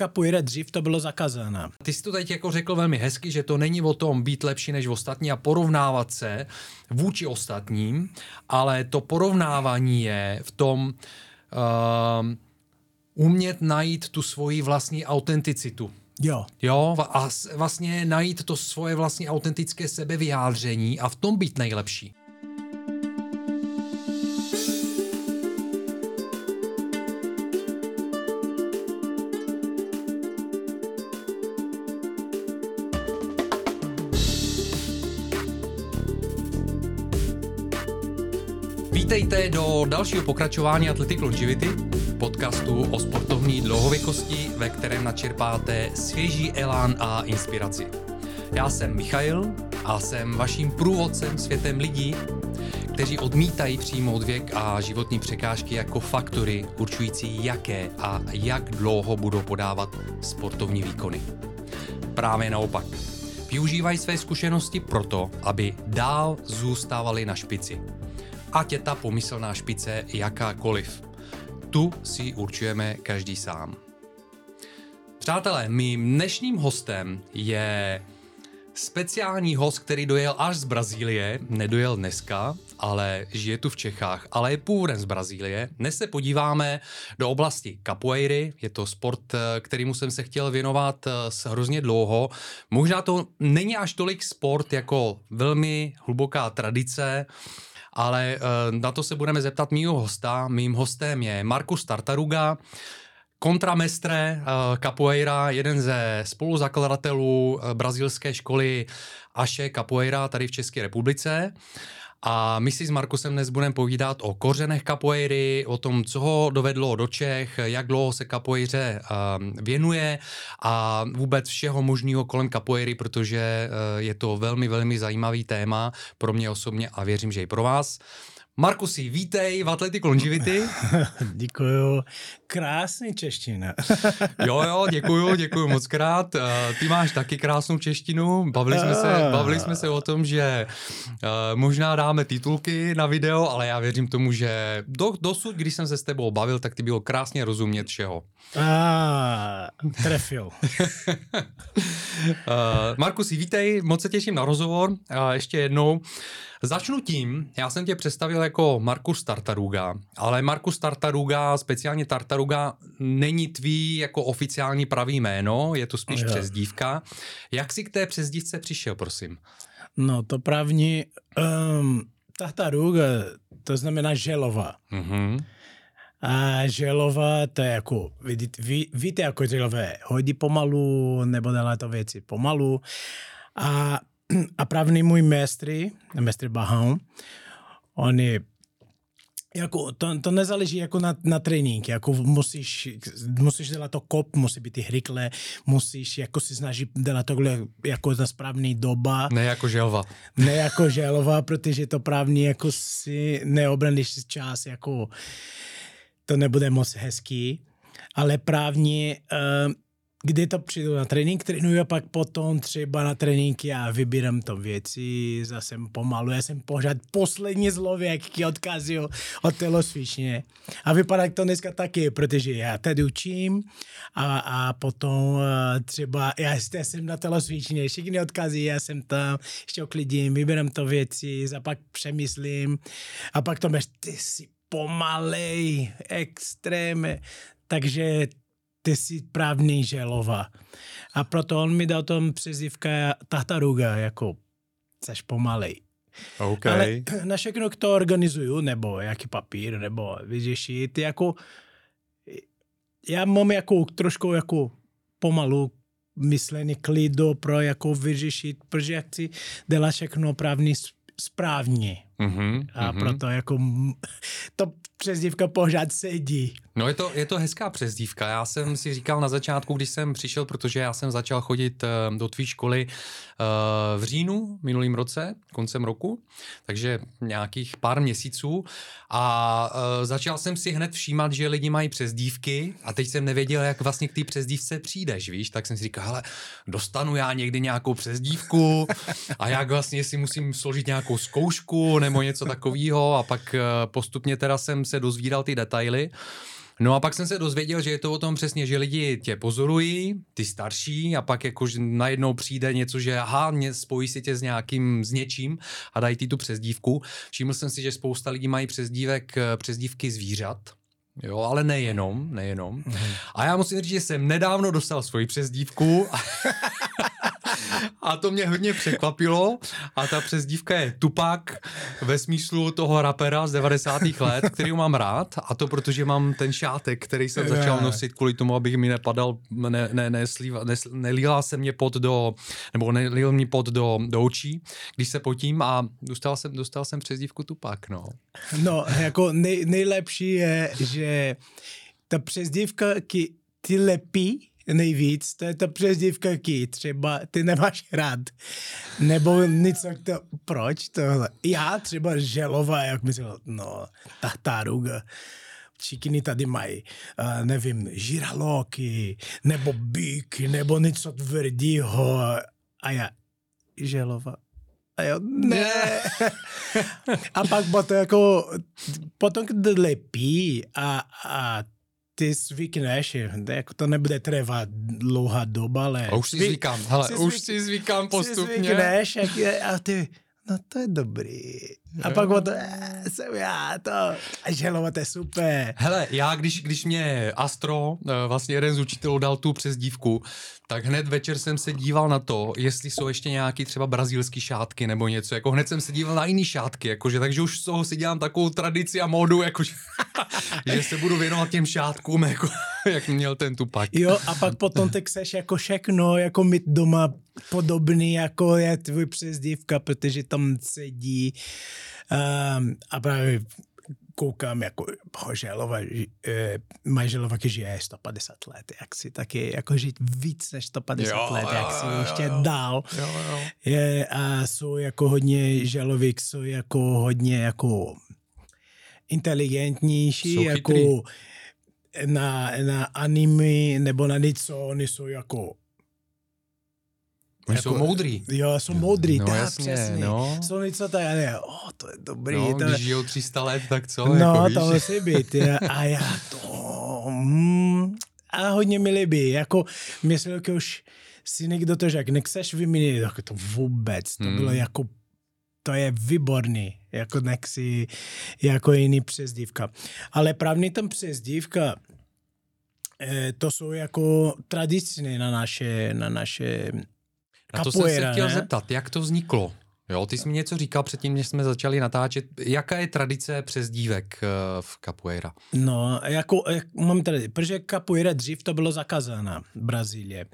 kapoeira dřív to bylo zakázané. Ty jsi to teď jako řekl velmi hezky, že to není o tom být lepší než ostatní a porovnávat se vůči ostatním, ale to porovnávání je v tom uh, umět najít tu svoji vlastní autenticitu. Jo. Jo, a vlastně najít to svoje vlastní autentické sebevyjádření a v tom být nejlepší. Do dalšího pokračování Athletic Longevity, podcastu o sportovní dlouhověkosti, ve kterém načerpáte svěží elán a inspiraci. Já jsem Michail a jsem vaším průvodcem světem lidí, kteří odmítají přijmout věk a životní překážky jako faktory určující jaké a jak dlouho budou podávat sportovní výkony. Právě naopak. Využívají své zkušenosti proto, aby dál zůstávali na špici ať je ta pomyslná špice jakákoliv. Tu si určujeme každý sám. Přátelé, mým dnešním hostem je speciální host, který dojel až z Brazílie, nedojel dneska, ale žije tu v Čechách, ale je původem z Brazílie. Dnes se podíváme do oblasti capoeiry, je to sport, kterýmu jsem se chtěl věnovat eh, hrozně dlouho. Možná to není až tolik sport jako velmi hluboká tradice, ale uh, na to se budeme zeptat mýho hosta. Mým hostem je Markus Tartaruga, kontramestre uh, capoeira, jeden ze spoluzakladatelů uh, brazilské školy Aše Capoeira tady v České republice. A my si s Markusem dnes budeme povídat o kořenech kapoeiry, o tom, co ho dovedlo do Čech, jak dlouho se kapoeiře uh, věnuje a vůbec všeho možného kolem kapoeiry, protože uh, je to velmi, velmi zajímavý téma pro mě osobně a věřím, že i pro vás. Markusi, vítej v Athletic Longevity. Děkuju. Krásný čeština. jo, jo, děkuju, děkuju moc krát. Uh, ty máš taky krásnou češtinu. Bavili jsme se, ah. bavili jsme se o tom, že uh, možná dáme titulky na video, ale já věřím tomu, že do, dosud, když jsem se s tebou bavil, tak ty bylo krásně rozumět všeho. Ah, trefil. uh, Markusi, vítej, moc se těším na rozhovor. Ještě jednou. Začnu tím, já jsem tě představil jako Markus Tartaruga, ale Markus Tartaruga, speciálně Tartaruga, není tvý jako oficiální pravý jméno, je to spíš přezdívka. Jak jsi k té přezdívce přišel, prosím? No to právní, um, Tartaruga, to znamená želova. Mm-hmm. A želova, to je jako, vidíte, ví, víte, jako želové hodí pomalu, nebo dělá to věci pomalu. A a právní můj mestry, mestry Bahão, oni jako, to, to nezáleží jako na, na trénink, jako musíš, musíš dělat to kop, musí být rychle, musíš jako si snažit dělat tohle jako na správný doba. Ne jako želva. Ne jako želva, protože to právní jako si neobraníš čas, jako to nebude moc hezký, ale právní uh, kdy to přijdu na trénink, trénuju a pak potom třeba na tréninky já vybírám to věci, zase pomalu, já jsem pořád poslední zlověk, který odkazuju od telosvičně. A vypadá to dneska taky, protože já tady učím a, a potom uh, třeba já, já jsem na telosvičně, všichni odkazy, já jsem tam, ještě oklidím, vybírám to věci, a pak přemyslím a pak to máš, ty jsi pomalej, extrémně. Takže ty jsi právný želova. A proto on mi dal tom přezdívka Tataruga, jako seš pomalej. Okay. Ale na všechno, kdo organizuju, nebo jaký papír, nebo vyřešit, jako já mám jako trošku jako pomalu myšlení klidu pro jako vyřešit, protože já chci dělat všechno právní správně. Mm-hmm, a mm-hmm. proto jako to přezdívka pořád sedí. No je to, je to hezká přezdívka. Já jsem si říkal na začátku, když jsem přišel, protože já jsem začal chodit uh, do tvý školy uh, v říjnu minulým roce, koncem roku, takže nějakých pár měsíců a uh, začal jsem si hned všímat, že lidi mají přezdívky a teď jsem nevěděl, jak vlastně k té přezdívce přijdeš, víš, tak jsem si říkal, hele, dostanu já někdy nějakou přezdívku a jak vlastně si musím složit nějakou zkoušku nebo něco takového a pak postupně teda jsem se dozvídal ty detaily No a pak jsem se dozvěděl, že je to o tom přesně, že lidi tě pozorují, ty starší, a pak jako najednou přijde něco, že aha, mě spojí si tě s nějakým, s něčím a dají ti tu přezdívku. Všiml jsem si, že spousta lidí mají přezdívek, přezdívky zvířat, Jo, ale nejenom, nejenom. Mm-hmm. A já musím říct, že jsem nedávno dostal svoji přezdívku a to mě hodně překvapilo a ta přezdívka je Tupak ve smyslu toho rapera z 90. let, který mám rád a to protože mám ten šátek, který jsem začal nosit kvůli tomu, abych mi nepadal, ne, ne, ne, slíva, ne, nelíla se mě pod do, nebo nelil mi pod do, do očí, když se potím a dostal jsem, dostal jsem přezdívku Tupak, no. No, jako nej, nejlepší je, že ta přezdívka ty lepí nejvíc, to je ta přezdívka ký, třeba ty nemáš rád, nebo něco, to, proč tohle? Já třeba želova, jak myslel, no, ta taruga, všichni tady mají, uh, nevím, žiraloky, nebo bíky, nebo něco tvrdýho, a já, želova, a jo, ne. a pak potom jako, potom, když lepí a, a ty zvykneš, jako to nebude trvat dlouhá doba, ale... A už si zvykám, hele, si už si zvykám postupně. Si zvykneš jak je, a ty, no to je dobrý. A pak o to, eh, jsem já, to, a želovat je super. Hele, já když, když mě Astro, eh, vlastně jeden z učitelů dal tu přezdívku, tak hned večer jsem se díval na to, jestli jsou ještě nějaký třeba brazilský šátky nebo něco, jako hned jsem se díval na jiný šátky, jakože, takže už z toho si dělám takovou tradici a módu, jakože, že se budu věnovat těm šátkům, jako, jak měl ten Tupak. Jo, a pak potom tak seš jako všechno, jako mít doma podobný, jako je tvůj přezdívka, protože tam sedí um, a právě koukám, jako Želova, e, manželova, že je 150 let, jak si taky, jako žít víc než 150 jo, let, jak si jo, ještě jo, dál. Jo, jo. Je, a jsou jako hodně želovík, jsou jako hodně jako inteligentnější, jsou jako na, na anime nebo na něco, oni jsou jako Oni jako, jsou moudrý. Jo, jsou moudrý, no, tak, jasně, přesně. No. Jsou něco tak, ale oh, to je dobrý. No, to... když žijou 300 let, tak co? No, jako, to musí být. Je. A já to... Mm, a hodně mi líbí. Jako, myslím, že už si někdo to řekl, nechceš vyměnit, jako to vůbec. To hmm. bylo jako to je výborný, jako nechci, jako jiný přezdívka. Ale právě tam přezdívka, eh, to jsou jako tradiční na naše, na naše na to jsem se chtěl ne? zeptat, jak to vzniklo? Jo, ty jsi mi něco říkal předtím, než jsme začali natáčet. Jaká je tradice přes dívek uh, v capoeira? No, jako, jak mám tady, protože capoeira dřív to bylo zakázána v Brazílii. Uh,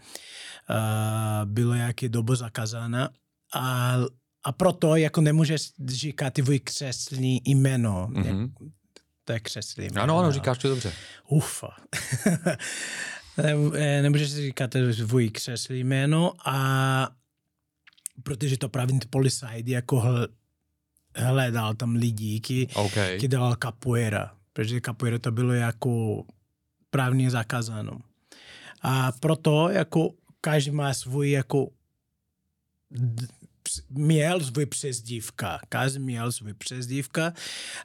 bylo jaký dobu zakázána a, a proto jako nemůžeš říkat tvůj křesní jméno. Mm-hmm. Jak, to je křeslí jméno. Ano, ano, říkáš to dobře. Ufa. Eh, nemůžeš si říkat svůj křeslí jméno a protože to právě policajt jako hl, hledal tam lidi, ki, okay. ki dělal capoeira, protože capoeira to bylo jako právně zakázáno. A proto jako každý má svůj jako svůj přezdívka, měl svůj přezdívka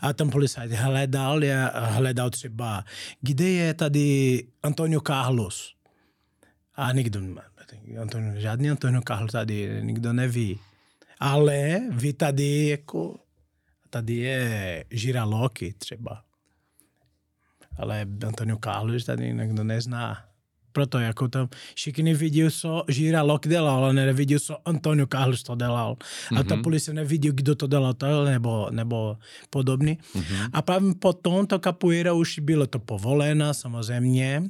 a tam policajt hledal, já hledal třeba, kde je tady Antonio Carlos. A nikdo, Antonio, žádný Antonio Carlos tady nikdo neví. Ale vy tady jako, tady je Giraloki třeba. Ale Antonio Carlos tady nikdo nezná. Proto jako tam všichni vidí, co Žíra Lok dělal, ale nevidí, co Antonio Carlos to dělal. Mm-hmm. A ta mhm. policie nevidí, kdo to dělal, to, nebo, nebo podobný. Mm-hmm. A právě potom to capoeira už bylo to povoleno, samozřejmě.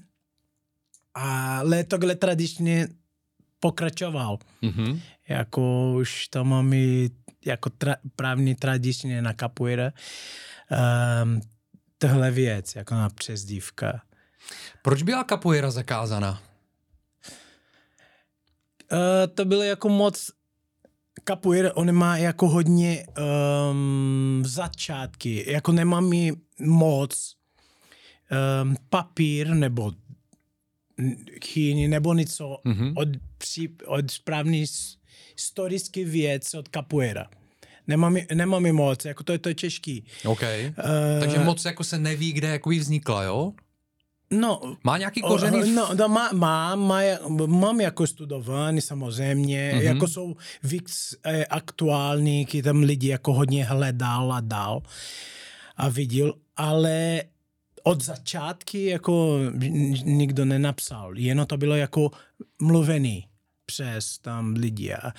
Ale takhle tradičně pokračoval. Mm-hmm. Jako už tam máme jako tra, právní tradičně na capoeira um, tohle věc, jako na přezdívka. Proč byla capoeira zakázána? Uh, to bylo jako moc capoeira, on má jako hodně um, začátky, jako nemá mi moc um, papír nebo chyni nebo něco mm-hmm. od, při, od správný historický věc od capoeira. Nemám, nemám moc, jako to je to těžký. OK. Uh, Takže moc jako se neví, kde jako vznikla, jo? No, Má nějaký kořeny? v- No, no má, má, má, mám jako studovaný samozřejmě, Mhm. mm-hmm. jako jsou víc eh, aktuální, kdy tam lidi jako hodně hledal a dal a viděl, ale od začátky jako nikdo nenapsal, jenom to bylo jako mluvený přes tam lidi. A,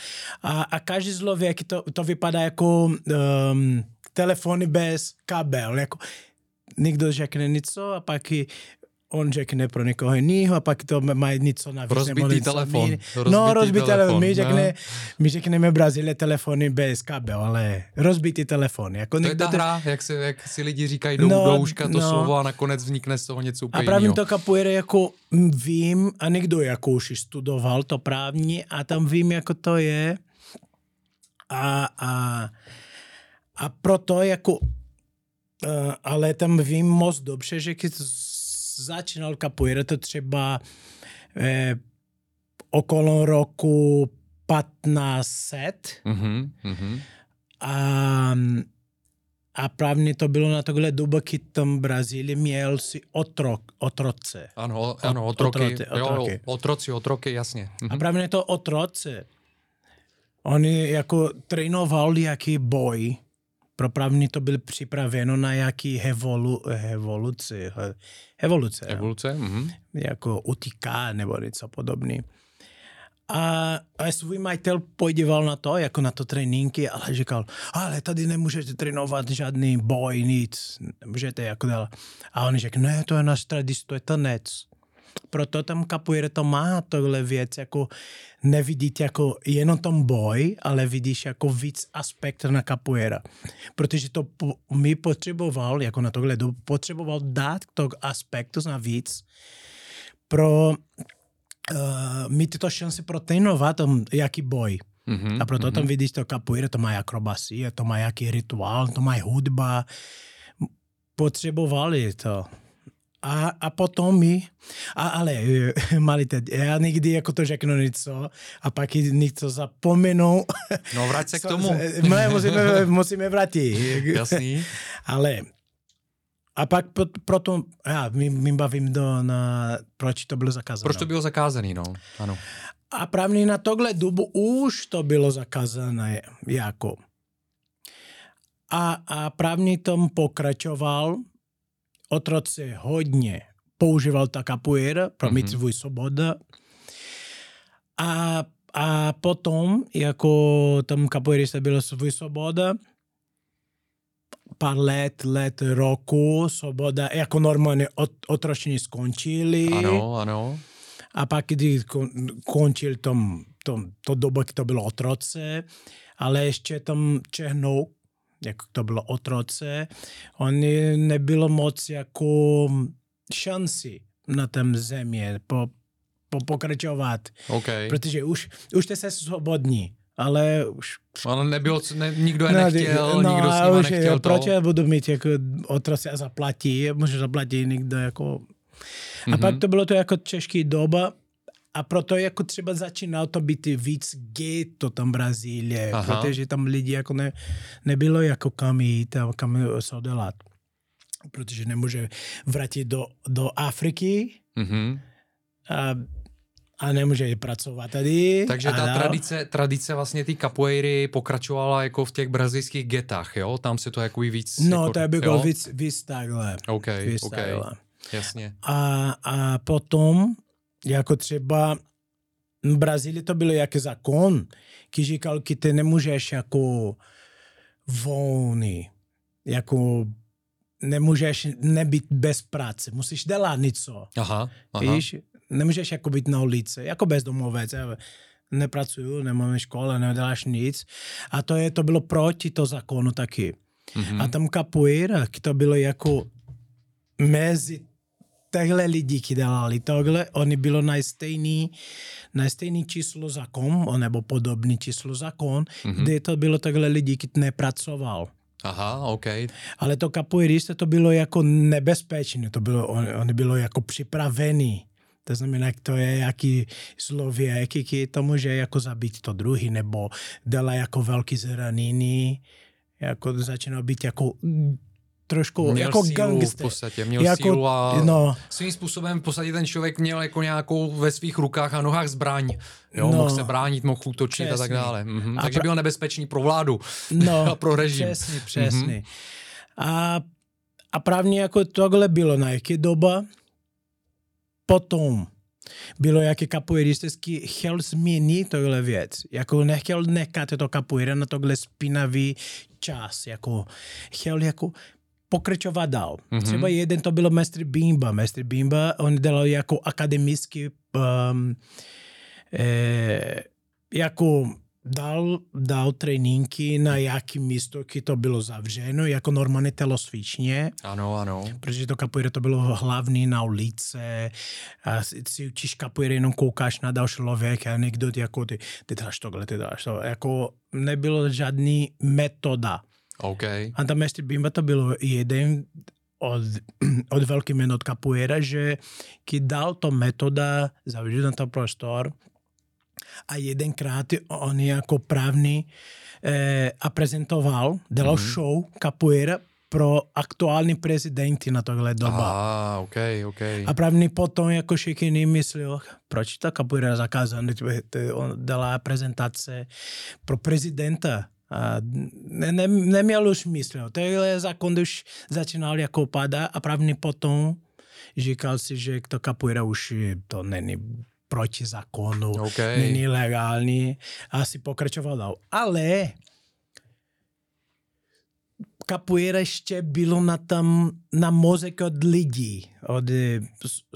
a, a každý člověk, to, to vypadá jako um, telefony bez kabel, jako někdo řekne něco a pak i on řekne pro někoho jiného a pak to má něco na Rozbitý telefon. No, rozbitý telefon. My, no. řekne, my řekneme v Brazílii telefony bez kabel, ale rozbitý telefon. Jako To je ta hra, jak, se, jak si lidi říkají do, No, do uška to no. slovo a nakonec vznikne z toho něco A úplně právě jiného. to capoeira jako vím, a někdo jako už studoval to právní a tam vím, jako to je. A, a, a proto jako, uh, ale tam vím moc dobře, že když začínal capoeira, to třeba eh, okolo roku 1500, Mhm, mhm. a, a právě to bylo na tohle dobu, kdy tam v Brazílii měl si otrok, otroce. Ano, ano, otroky. otroci, Jo, otroky. otroci, otroky, jasně. A Mhm. právě to otroce. Oni jako trénoval jaký boj, pro právě to byl připraveno na jaký evolu, evoluci. he- Evoluce. Evoluce? Mhm. jako utíká nebo něco podobný. A, a svůj majitel podíval na to, jako na to tréninky, ale říkal, ale tady nemůžete trénovat žádný boj, nic, nemůžete jako dál. A on řekl, ne, to je náš tradice, to je tanec. Proto tam capoeira to má tohle věc, jako nevidíš jako jenom tom boj, ale vidíš jako víc aspekt na capoeira. Protože to po, mi potřeboval, jako na tohle dobu, potřeboval dát to aspektu navíc pro uh, mít to šanci pro trénovat tam jaký boj. Mhm. A proto tam vidíš to capoeira, to má akrobacie, to má jaký rituál, to má hudba. Potřebovali to. A, a potom mi, a, ale eh, malite, já někdy jako to řeknu něco a pak i něco zapomenu. No vrať se k tomu. Ne, musíme, musíme vrátit. Jasný. Ale a pak pro, proto, já my, my bavím do, na, proč to bylo zakázáno. Proč to bylo zakázaný, no? Ano. A právě na tohle dobu už to bylo zakázané jako. A, a právě tom pokračoval, otroci hodně používal ta capoeira pro mít Mhm. svůj svoboda. A, a potom, jako tam capoeirista byl svůj svoboda, pár let, let, roku, svoboda, jako normálně od, otročení skončili. Ano, ano. A pak, když kon, končil tom, tom, to doba, kdy to bylo otroce, ale ještě tam čehnou, jak to bylo otroce, oni nebylo moc jako šanci na tom země po, po, pokračovat, OK. protože už, už jste se svobodní, ale už Ale nebylo, ne, nikdo je No, nechtěl, no, nikdo s nima už nechtěl to. Proč já budu mít jako otroci a zaplatí, můžu zaplatit někdo jako... A Mhm. pak to bylo to jako těžký doba a proto jako třeba začínalo to být víc ghetto tam v Brazílie, Aha. protože tam lidi jako ne, nebylo jako kam jít a kam se dělat. Protože nemůže vrátit do, do Afriky Mhm. a, a nemůže i pracovat tady. Takže ta dál. tradice, tradice vlastně ty capoeiry pokračovala jako v těch brazilských getách, jo? Tam se to jako víc... No, jako, to bylo víc, víc takhle. OK, Víc OK, takhle. jasně. A, a potom, jako třeba v Brazílii to bylo jaký zákon, když říkal, že ty nemůžeš jako volný, jako nemůžeš nebýt bez práce, musíš dělat něco, Aha, aha. víš, nemůžeš jako být na ulici, jako bezdomovec, já nepracuju, nemám škole, neděláš nic a to, je, to bylo proti to zákonu taky. Mhm. A tam capoeira, to bylo jako mezi lidí, kteří dělali tohle, oni bylo najstejný, najstejný číslo zákon, nebo podobný číslo zákon, Mhm. mm-hmm. kde to bylo takhle lidí, kteří nepracoval. Aha, OK. Ale to capoeirista to bylo jako nebezpečné, to bylo, on, on bylo jako připravený. To znamená, jak to je jaký člověk, který to může jako zabít to druhý, nebo dělá jako velký zranění, jako začíná být jako trošku měl jako sílu gangster. v podstatě, měl jako, sílu a no, svým způsobem v podstatě ten člověk měl jako nějakou ve svých rukách a nohách zbraň. Jo, No. mohl se bránit, mohl útočit a tak dále. Mhm. A Takže pra- byl nebezpečný pro vládu no, a pro režim. Přesně, přesně. A, a právě jako tohle bylo na jaké doba. Potom bylo, jak kapoeiristicky chtěl změnit tohle věc. Jako nechtěl nechat to kapoeira na tohle spinavý čas. Jako chtěl jako pokračovat dál. Mhm. Mm-hmm. Třeba jeden to bylo Mestr Bimba. Mestr Bimba, on dělal jako akademický um, eh, jako dal, dal tréninky na jaký místo, kdy to bylo zavřeno, jako normálně telosvičně, Ano, ano. protože to kapoeira to bylo hlavní na ulice a si- učíš kapoeira, jenom koukáš na další člověk a někdo jako ty, ty dáš tohle, ty dáš to. Jako nebylo žádný metoda. OK. A tam ještě Bimba to bylo jeden od, od velký jmen od capoeira, že když dal to metoda, zavřel na to prostor a jedenkrát on jako právní eh, a prezentoval, dělal mm-hmm. show capoeira pro aktuální prezidenty na tohle doba. Ah, OK, OK. A právě potom jako všichni myslel, proč ta capoeira je zakázaná, on dala prezentace pro prezidenta. A ne, ne, neměl už smysl. Tohle zákon už začínal jako padat a právě potom říkal si, že to capoeira už je- to není proti zákonu, OK. není legální a si pokračoval dál. Ale capoeira ještě bylo na tam na mozek od lidí, od eh,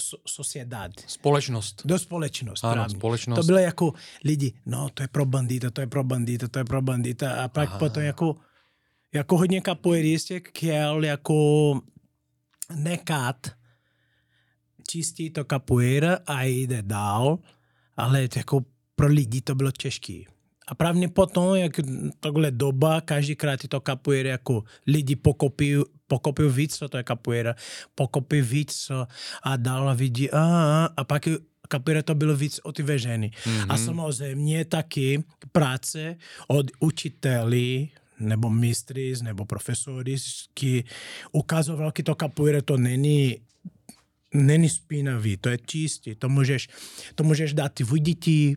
so, sociedad, Společnost. do společnosti. Ano, právě. společnost. To bylo jako lidi, no to je pro bandita, to je pro bandita, to je pro bandita a pak Aha. potom jako, jako hodně capoeiristek chtěl jako nechat čistit to capoeira a jde dál, ale jako pro lidi to bylo těžké. A právě potom, jak tohle doba, každýkrát je to capoeira, jako lidi pokopí, pokopí víc, co to je capoeira, pokopí víc co a dál vidí, a, a, a pak capoeira to bylo víc otevřený. Mm-hmm. A samozřejmě taky práce od učitelí, nebo mistry, nebo profesory, ki ukazoval, že to capoeira to není není spinavý, to je čistý, to můžeš, to můžeš dát svůj děti,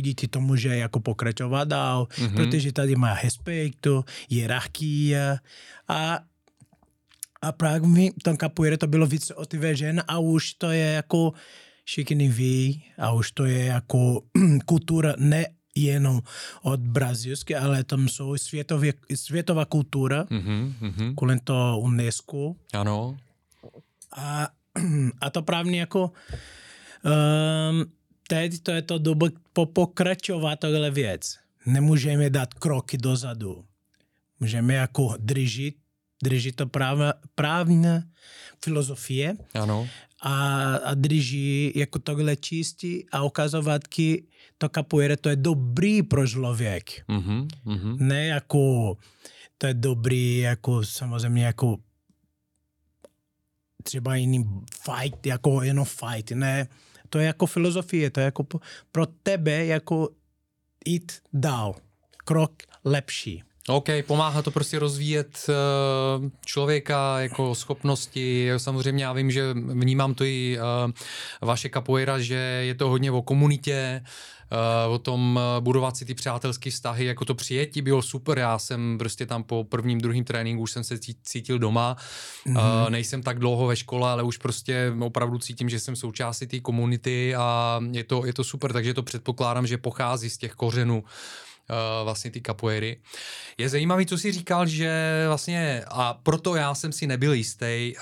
děti to může jako pokračovat dál, mm-hmm. protože tady má respekt, hierarchie a a právě tam capoeira to bylo víc otevřen a už to je jako všichni ví a už to je jako kultura ne jenom od brazilské, ale tam jsou světově, světová kultura, Mhm, mhm. kolem to UNESCO, Ano. a, a to právě jako um, teď to je to doba po pokračovat tohle věc. Nemůžeme dát kroky dozadu. Můžeme jako držet, držet to právě, právně filozofie Ano. a, a drží jako tohle čistí a ukazovat, že to capoeira to je dobrý pro člověk Mhm, mhm. ne jako to je dobrý, jako samozřejmě jako třeba jiný fight, jako jenom fight, ne, to je jako filozofie, to je jako pro tebe jako jít dál, krok lepší. OK, pomáhá to prostě rozvíjet uh, člověka jako schopnosti. Samozřejmě já vím, že vnímám to i uh, vaše capoeira, že je to hodně o komunitě, o tom uh, budovat si ty přátelské vztahy, jako to přijetí bylo super, já jsem prostě tam po prvním, druhým tréninku už jsem se cí- cítil doma, mm-hmm. uh, nejsem tak dlouho ve škole, ale už prostě opravdu cítím, že jsem součástí té komunity a je to, je to super, takže to předpokládám, že pochází z těch kořenů vlastně ty capoeiry. Je zajímavý, co jsi říkal, že vlastně, a proto já jsem si nebyl jistý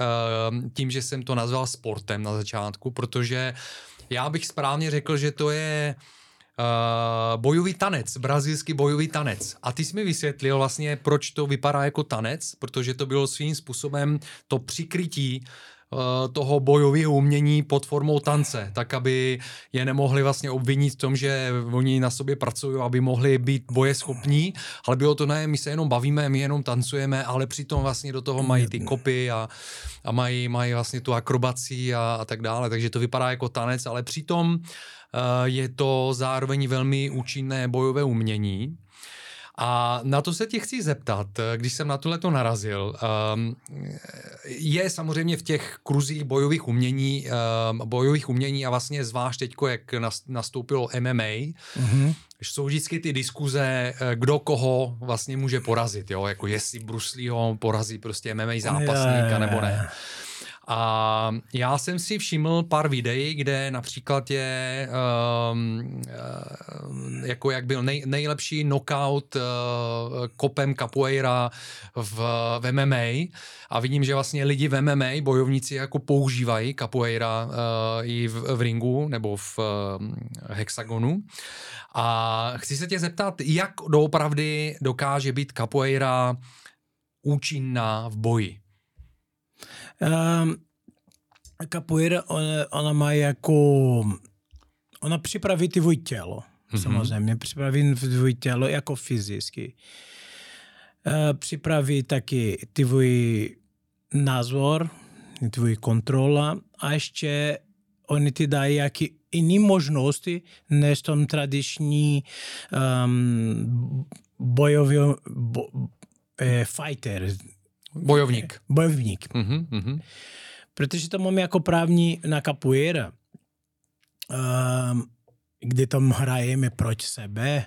tím, že jsem to nazval sportem na začátku, protože já bych správně řekl, že to je uh, bojový tanec, brazilský bojový tanec. A ty jsi mi vysvětlil vlastně, proč to vypadá jako tanec, protože to bylo svým způsobem to přikrytí uh, toho bojového umění pod formou tance, tak aby je nemohli vlastně obvinit v tom, že oni na sobě pracují, aby mohli být bojeschopní, ale bylo to ne, my se jenom bavíme, my jenom tancujeme, ale přitom vlastně do toho mají ty kopy a, a mají, mají vlastně tu akrobaci a, a tak dále, takže to vypadá jako tanec, ale přitom uh, je to zároveň velmi účinné bojové umění. A na to se tě chci zeptat, když jsem na tohle to narazil. Um, je samozřejmě v těch kruzích bojových umění, um, bojových umění a vlastně zvlášť teď, jak nastoupilo MMA, mm-hmm. jsou vždycky ty diskuze, eh, kdo koho vlastně může porazit, jo? jako jestli Bruce Lee ho porazí prostě MMA zápasníka nebo ne. A já jsem si všiml pár videí, kde například je um, jako jak byl nej, nejlepší knockout uh, kopem capoeira v, v MMA a vidím, že vlastně lidi v MMA, bojovníci jako používají capoeira uh, i v, v ringu nebo v uh, hexagonu. A chci se tě zeptat, jak doopravdy dokáže být capoeira účinná v boji? Um, capoeira, ona, ona má jako, ona připraví tvůj tělo, mm-hmm. samozřejmě, připraví tvůj tělo jako fyzicky. Uh, připraví taky tvůj názor, tvůj kontrola a ještě oni ti dají jaký jiné možnosti než tom tradiční um, bojový bo, eh, fighter, Bojovník. Bojovník. Mm-hmm, mm-hmm. Protože to máme jako právní na capoeira, um, kdy tam hrajeme proti sebe.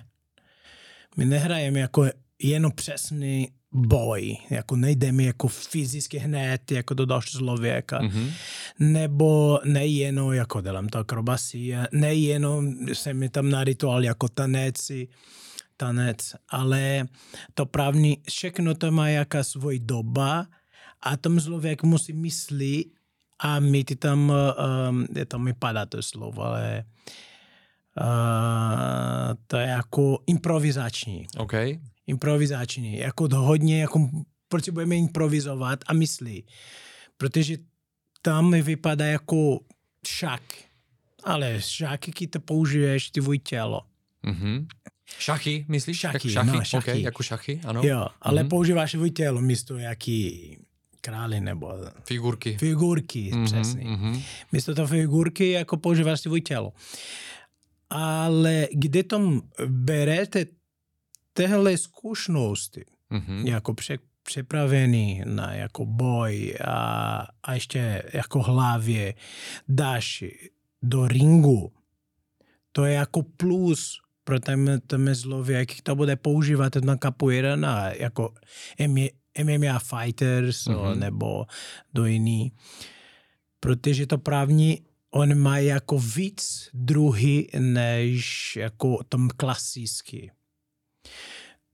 My nehrajeme jako jenom přesný boj, jako nejdeme jako fyzicky hned, jako do dalšího člověka, mm-hmm. nebo nejenom jako dělám to akrobacie, nejenom se mi tam na rituál jako taneci, tanec, ale to právní, všechno to má jaká svoj doba a tom člověk musí myslet a mít tam, um, je to mi padá to slovo, ale uh, to je jako improvizační. OK. Improvizační, jako hodně, jako potřebujeme improvizovat a mysli, protože tam mi vypadá jako šak, ale šaky, to použiješ, ty tvůj tělo. Mm-hmm. Šachy, myslíš? Šachy, jako šachy? no, šachy. Okay, jako šachy, ano. Jo, ale mm-hmm. používáš svůj tělo místo jaký králi nebo... Figurky. Figurky, mm-hmm, přesně. Mm-hmm. Místo toho figurky jako používáš svůj tělo. Ale kde tom berete tehle zkušenosti, mm-hmm. jako pře, připravený na jako boj a, a ještě jako hlavě dáš do ringu, to je jako plus pro ten, ten člověk, to bude používat na capoeira na jako MMA fighters mm-hmm. nebo do jiný. Protože to právní on má jako víc druhy než jako tom klasický.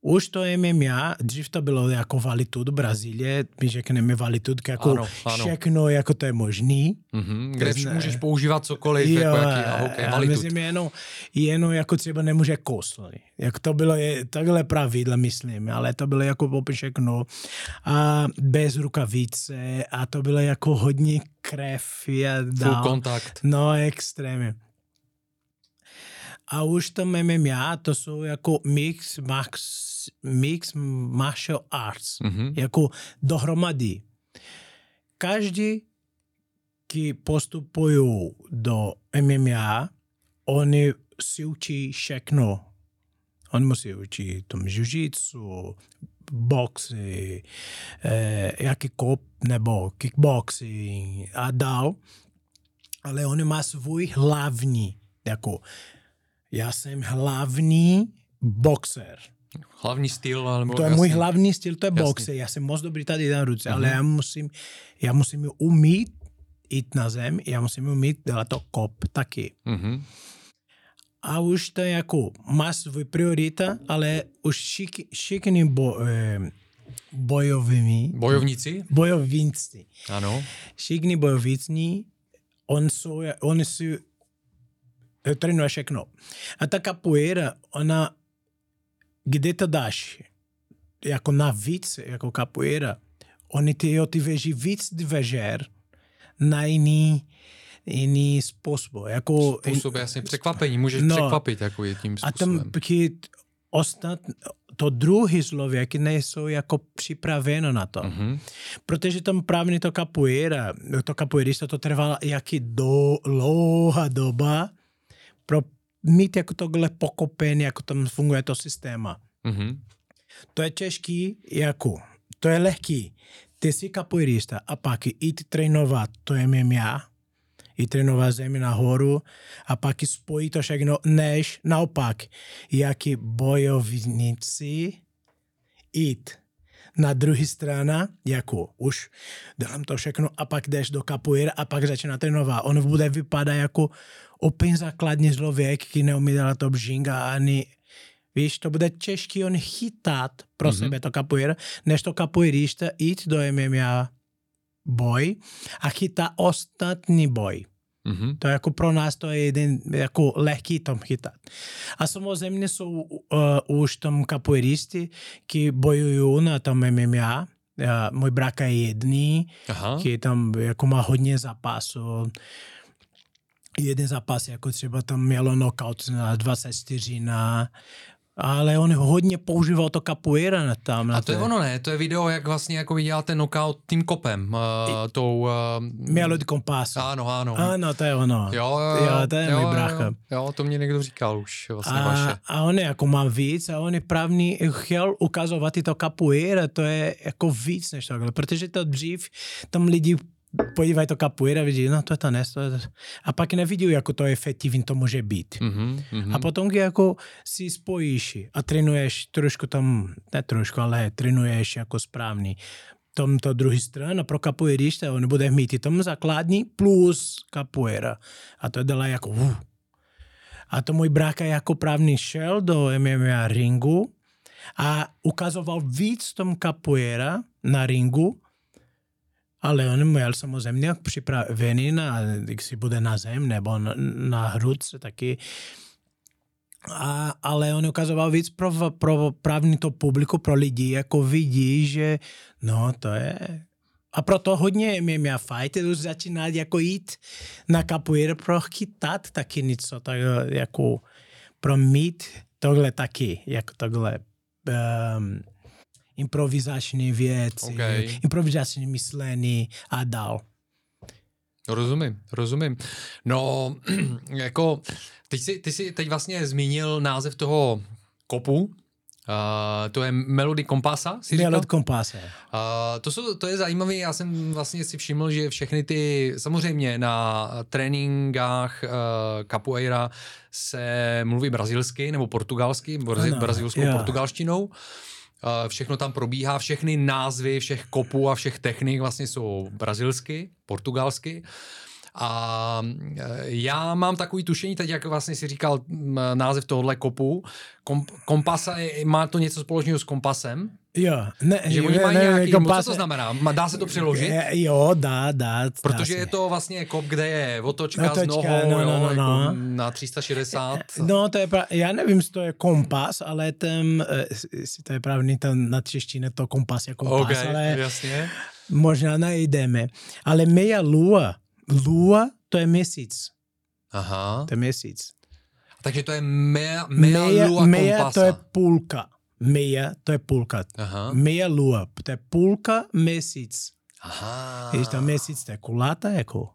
Už to MMA, dřív to bylo jako Valitud Brazílie, my řekneme Valitud, jako ano, ano. všechno, jako to je možný. Mm-hmm, kde zne... můžeš používat cokoliv, jo, jako jaký, okay, ale myslím jenom, jenom jako třeba nemůže kosli. Jak to bylo je, takhle pravidla, myslím, ale to bylo jako všechno. A bez rukavice a to bylo jako hodně krev. A dál. Full kontakt. No, extrémně. A už to MMA, to jsou jako mix, max, mix martial arts, mm-hmm. jako dohromady. Každý, kdo postupují do MMA, oni si učí všechno. On musí učit tom jiu-jitsu, boxy, eh, jaký kop nebo kickboxing a dál. Ale on má svůj hlavní, jako já jsem hlavní boxer. Hlavní styl, ale To je jasný. můj hlavní styl, to je boxe. Já jsem moc dobrý tady na ruce, uh-huh. ale já musím, já musím umít jít na zem, já musím umít dělat to kop taky. Uh-huh. A už to je jako, má svůj priorita, ale už šik, všichni bo, eh, bojovými. Bojovníci? Bojovníci. Ano. Všichni bojovníci, on jsou, on jsou trénuje všechno. A ta capoeira, ona, to dáš, jako navíc, jako capoeira, oni ty, jo, ty veží víc dveřer na jiný, jiný způsob. Jako, způsob, jasně, překvapení, můžeš no, překvapit jako je tím způsobem. A tam ostat, to druhý člověk nejsou jako připraveno na to. Mm-hmm. Protože tam právě to capoeira, to capoeirista to trvalo jaký dlouhá doba, pro mít jako tohle pokopen, jako tam funguje to systéma. Mm-hmm. To je těžký, jako, to je lehký. Ty jsi kapoeirista a pak jít trénovat, to je mým já, i trénovat zemi nahoru a pak spojí to všechno, než naopak, jaký bojovníci jít na druhé strana, jako už dám to všechno a pak jdeš do kapoeira a pak začíná trénovat. On bude vypadat jako úplně základní člověk, který neumí dělat to bžinga ani Víš, to bude těžký on chytat pro mm-hmm. sebe to kapoeira, než to kapoeirista jít do MMA boj a chytá ostatní boj. Mm-hmm. To jako pro nás to je jeden jako lehký tom chytat. A samozřejmě jsou uh, už tam kapoeiristi, kteří bojují na tom MMA. Uh, můj bráka je jedný, který tam jako má hodně zápasů. Jeden zápas, jako třeba tam mělo knockout na 24 na ale on hodně používal to capoeira tam. Na a to je ono, ne? To je video, jak vlastně jako viděl ten knockout tím kopem. Uh, tou... Uh, Mělo kompas. Ano, ano. Ano, to je ono. Jo, jo, jo to je jo, můj brácha. Jo, jo, to mě někdo říkal už vlastně a, vaše. A on je jako má víc a on je právní, chtěl ukazovat i to capoeira, to je jako víc než takhle, protože to dřív tam lidi podívají to kapuira, vidí, no to je to nes, to je to. A pak nevidí, jako to efektivní to může být. Mm-hmm, mm-hmm. A potom jako si spojíš a trénuješ trošku tam, ne trošku, ale trénuješ jako správný. Tomto druhý strana pro kapuirista, on bude mít i tom základní plus kapuera. A to je dala jako uh. A to můj bráka jako právný šel do MMA ringu a ukazoval víc tom kapuera na ringu, ale on měl samozřejmě připravený na, si bude na zem nebo na, na hrudce taky. A, ale on ukazoval víc pro, pro právní to publiku, pro lidi, jako vidí, že no to je... A proto hodně MMA fighterů začíná jako jít na kapoeira pro chytat taky něco, tak jako pro mít tohle taky, jako tohle um, improvizační věci, okay. improvizační myšlení a dál. Rozumím, rozumím. No, jako, teď si, ty jsi teď vlastně zmínil název toho kopu, Uh, to je Melody Kompasa, Melody Kompasa. Uh, to, jsou, to je zajímavé, já jsem vlastně si všiml, že všechny ty, samozřejmě na tréninkách uh, capoeira se mluví brazilsky nebo portugalsky, brazil, brazilskou yeah. portugalštinou. Všechno tam probíhá, všechny názvy všech kopů a všech technik vlastně jsou brazilsky, portugalsky. A e, já mám takový tušení, teď jak vlastně si říkal název tohohle kopu, Kom, kompasa, má to něco společného s kompasem? Jo, ne, že oni mají ne, nějaký, kompas, co to znamená? Dá se to přeložit? Jo, dá, dá. Protože dá je to vlastně kop, kde je otočka, otočka s nohou, no, no, no, jo, no. Jako na 360. No, to je pra... já nevím, jestli to je kompas, ale ten, eh, jestli to je pravný, ten na češtině to kompas je kompas, okay, ale jasně. možná najdeme. Ale meja lua, lua to je měsíc. Aha. To je měsíc. Takže to je mea, mea, mea lua mea kompasa. to je půlka. Meja, to je půlka. Aha. Meja lua, to je půlka měsíc. Aha. Když to měsíc, to je kulata jako.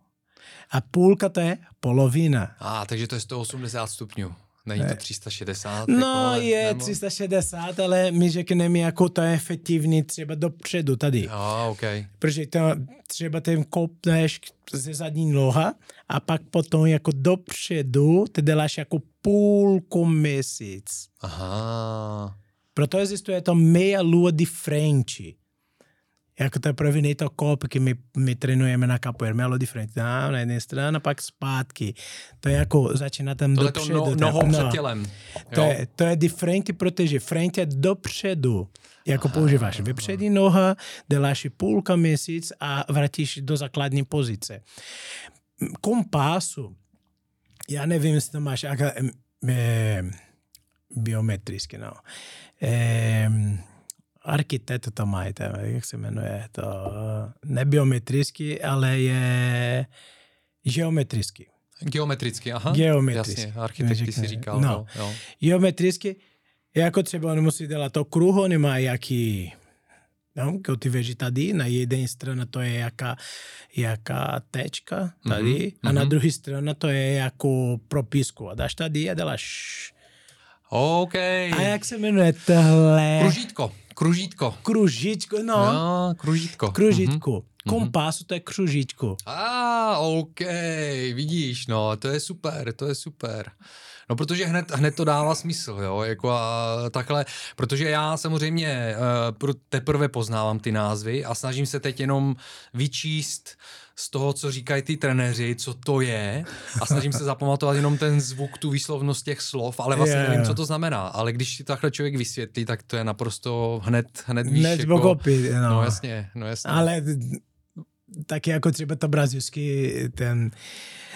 A půlka to je polovina. A, takže to je 180 stupňů. Není to 360? No jako, ale, je nebo... 360, ale my řekneme, jako to je efektivní třeba dopředu tady. A, okay. Protože to, třeba ten kopneš ze zadní noha a pak potom jako dopředu ty děláš jako půlku měsíc. Aha. Proto existuje to meia lua de frente. Jako to první to kop, který my, my trénujeme na capoeira, meia lua de frente. Dá, na jedné straně, pak zpátky. To je jako začíná tam to dopředu. To no, nohou no. před tělem. To je, to je de frente, protože frente je dopředu. Jako aha, používáš vypřední noha, děláš půlka měsíc a vrátíš do základní pozice. Kompásu, já nevím, jestli to máš, aka, eh, biometricky, no. Eh, architekt to mají, to, jak se jmenuje, to nebiometricky, ale je geometricky. Geometricky, aha. Geometricky. Jasně, architekti si říkal. No. Jo. Geometricky, jako třeba on musí dělat to kruh, on má jaký, no, jako ty věži tady, na jedné straně to je jaká, jaká tečka tady, mm-hmm. a na mhm. druhé straně to je jako propisku. A dáš tady a děláš OK. A jak se jmenuje tohle? Kružítko. Kružítko. Kružičko, no. No, kružítko. Kružítku. Mm-hmm. Kompas, to je kružičku. A, ah, OK, vidíš, no, to je super, to je super. No, protože hned, hned to dává smysl, jo, jako a takhle, protože já samozřejmě uh, teprve poznávám ty názvy a snažím se teď jenom vyčíst z toho, co říkají ty trenéři, co to je a snažím se zapamatovat jenom ten zvuk, tu výslovnost těch slov, ale vlastně yeah. nevím, co to znamená. Ale když si takhle člověk vysvětlí, tak to je naprosto hned, hned víš, hned jako, pokopit, no. no. jasně, no jasně. Ale taky jako třeba to brazilský, ten,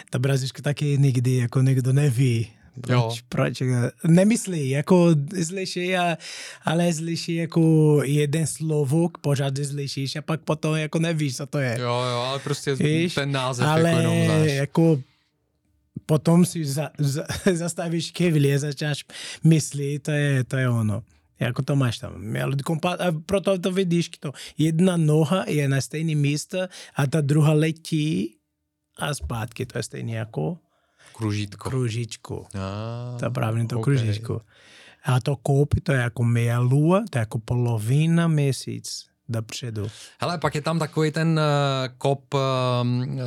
ta brazilská taky nikdy jako někdo neví, proč, jo. proč? Nemyslí, jako slyší, a, ale slyší jako jeden slovo, pořád slyšíš a pak potom jako nevíš, co to je. Jo, jo, ale prostě Víš? ten název ale jako jenom znáš. jako potom si za, za, zastavíš chvíli a začínáš myslit, to je, to je ono. Jako to máš tam. A proto to vidíš, to jedna noha je na stejné místo a ta druhá letí a zpátky. To je stejně jako Kružítko. Kružičku. Ah, to je právě to okay. kružičko. A to koupy, to je jako meia lua, to je jako polovina měsíc dopředu. Hele, pak je tam takový ten uh, kop uh,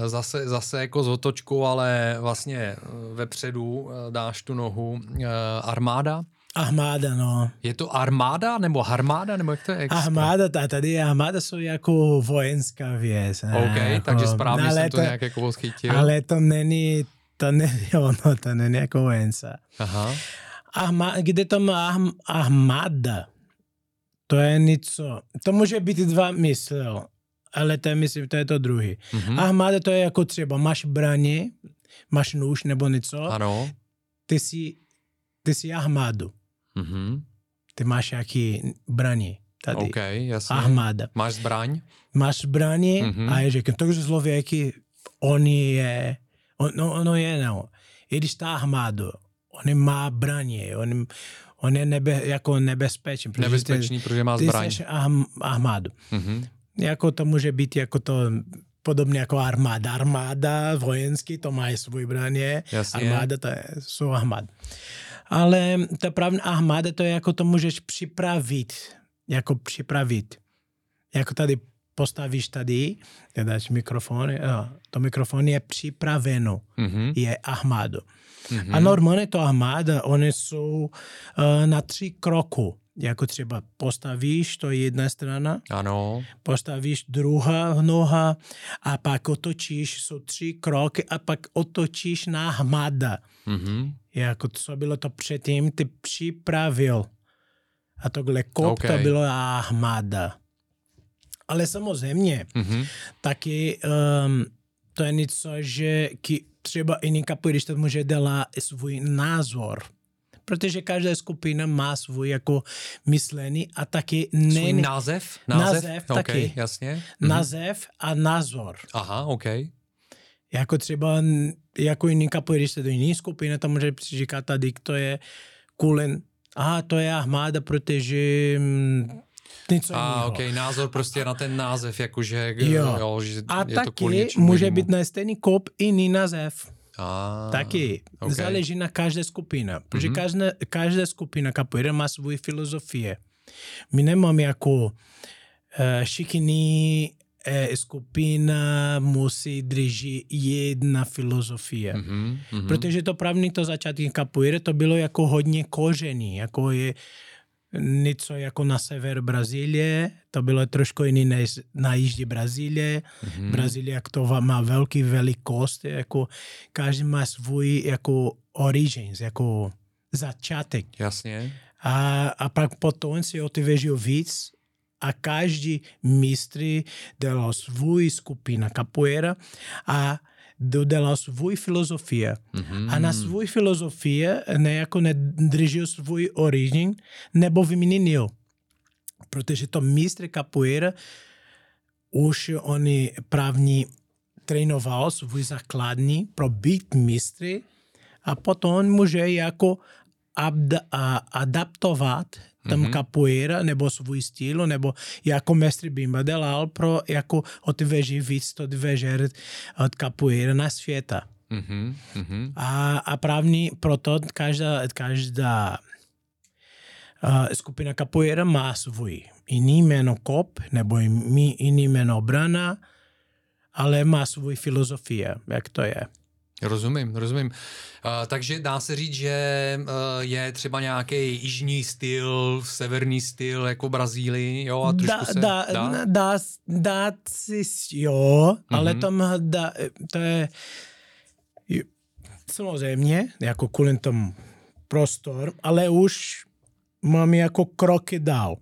zase, zase jako z otočkou, ale vlastně uh, vepředu uh, dáš tu nohu uh, armáda. Armáda, no. Je to armáda nebo armáda, nebo jak to je? Armáda, tady armáda jsou jako vojenská věc. OK, jako, takže správně jsem to, to nějak jako schytil. Ale to není to není to není jako vojence. Aha. Ahma, kde to má Ahmada, to je něco, to může být dva mysl, ale to je, myslím, to je to druhý. Mm-hmm. Ahmada to je jako třeba, máš braně, máš nůž nebo něco, ano. ty jsi, ty jsi Ahmadu. Mm-hmm. Ty máš jaký braně tady. OK, jasně. Ahmada. Máš zbraň? Máš zbraně mm-hmm. a je řekl, takže člověky, on je ono, ono je, no. I když tá armado, on má braně, on, on je nebe, jako nebezpečný. Protože Nebezpečný, protože má zbraň. Ty armádu. Mm-hmm. Jako to může být jako to podobně jako armáda. Armáda vojenský, to má svůj braně. Jasně. Armáda to je, jsou armáda. Ale ta právní armáda, to je jako to můžeš připravit. Jako připravit. Jako tady postavíš tady, dáš mikrofon, jo, to mikrofon je připraveno, mm-hmm. je Ahmado. Mm-hmm. A normálně to Ahmada, oni jsou uh, na tři kroku. Jako třeba postavíš, to je jedna strana, ano. postavíš druhá noha a pak otočíš, jsou tři kroky a pak otočíš na Ahmada. Mm-hmm. Jako co bylo to předtím, ty připravil. A tohle kop okay. bylo Ahmada. Ale samozřejmě mm-hmm. taky um, to je něco, že ki, třeba jiný kapoeirista může dělat svůj názor. Protože každá skupina má svůj jako myšlení a taky ne... Svůj název? Název, název okay, taky. jasně. Mm-hmm. Název a názor. Aha, OK. Jako třeba jako jiný kapoeirista do jiné skupiny, tam může říkat tady, to je kulen. Aha, to je Ahmada, protože něco A jiného. ok, názor prostě na ten název, jakože jo. Jo, že A je taky to může být na stejný kop jiný název. A, taky. Okay. Záleží na každé skupina. Protože mm-hmm. každá, každá skupina capoeira má svou filozofie. My nemáme jako uh, všichni uh, skupina musí držet jedna filozofie. Mm-hmm, mm-hmm. Protože to právě to začátky capoeira to bylo jako hodně koření. Jako je, něco jako na sever Brazílie, to bylo trošku jiný než na jižní Brazílie. Mm-hmm. Brazílie jak to má velký velikost, jako každý má svůj jako origins, jako začátek. Jasně. A, a pak potom si otevřel víc a každý mistr dělal svůj skupina capoeira a dodala svůj filozofie. Mm-hmm. A na svůj filozofie nejako nedržel svůj origin nebo vyměnil. Protože to mistr capoeira už oni právní trénoval svůj základní pro být mistry a potom může jako adaptovat tam mm-hmm. capoeira nebo svůj styl, nebo jako mestri Bimba dělal pro jako otvěřit víc dveře od capoeira na světa. Mm-hmm. A, a právní proto každá, každá Uh, skupina capoeira má svůj jiný jméno kop nebo jiný jméno brana, ale má svůj filozofie, jak to je. Rozumím, rozumím. Uh, takže dá se říct, že uh, je třeba nějaký jižní styl, severní styl jako Brazílii, jo? A trošku dá, se, dá, dá? dá, dá si, jo, ale mm-hmm. tam dá, to je samozřejmě, jako kvůli tomu prostor, ale už mám jako kroky dál.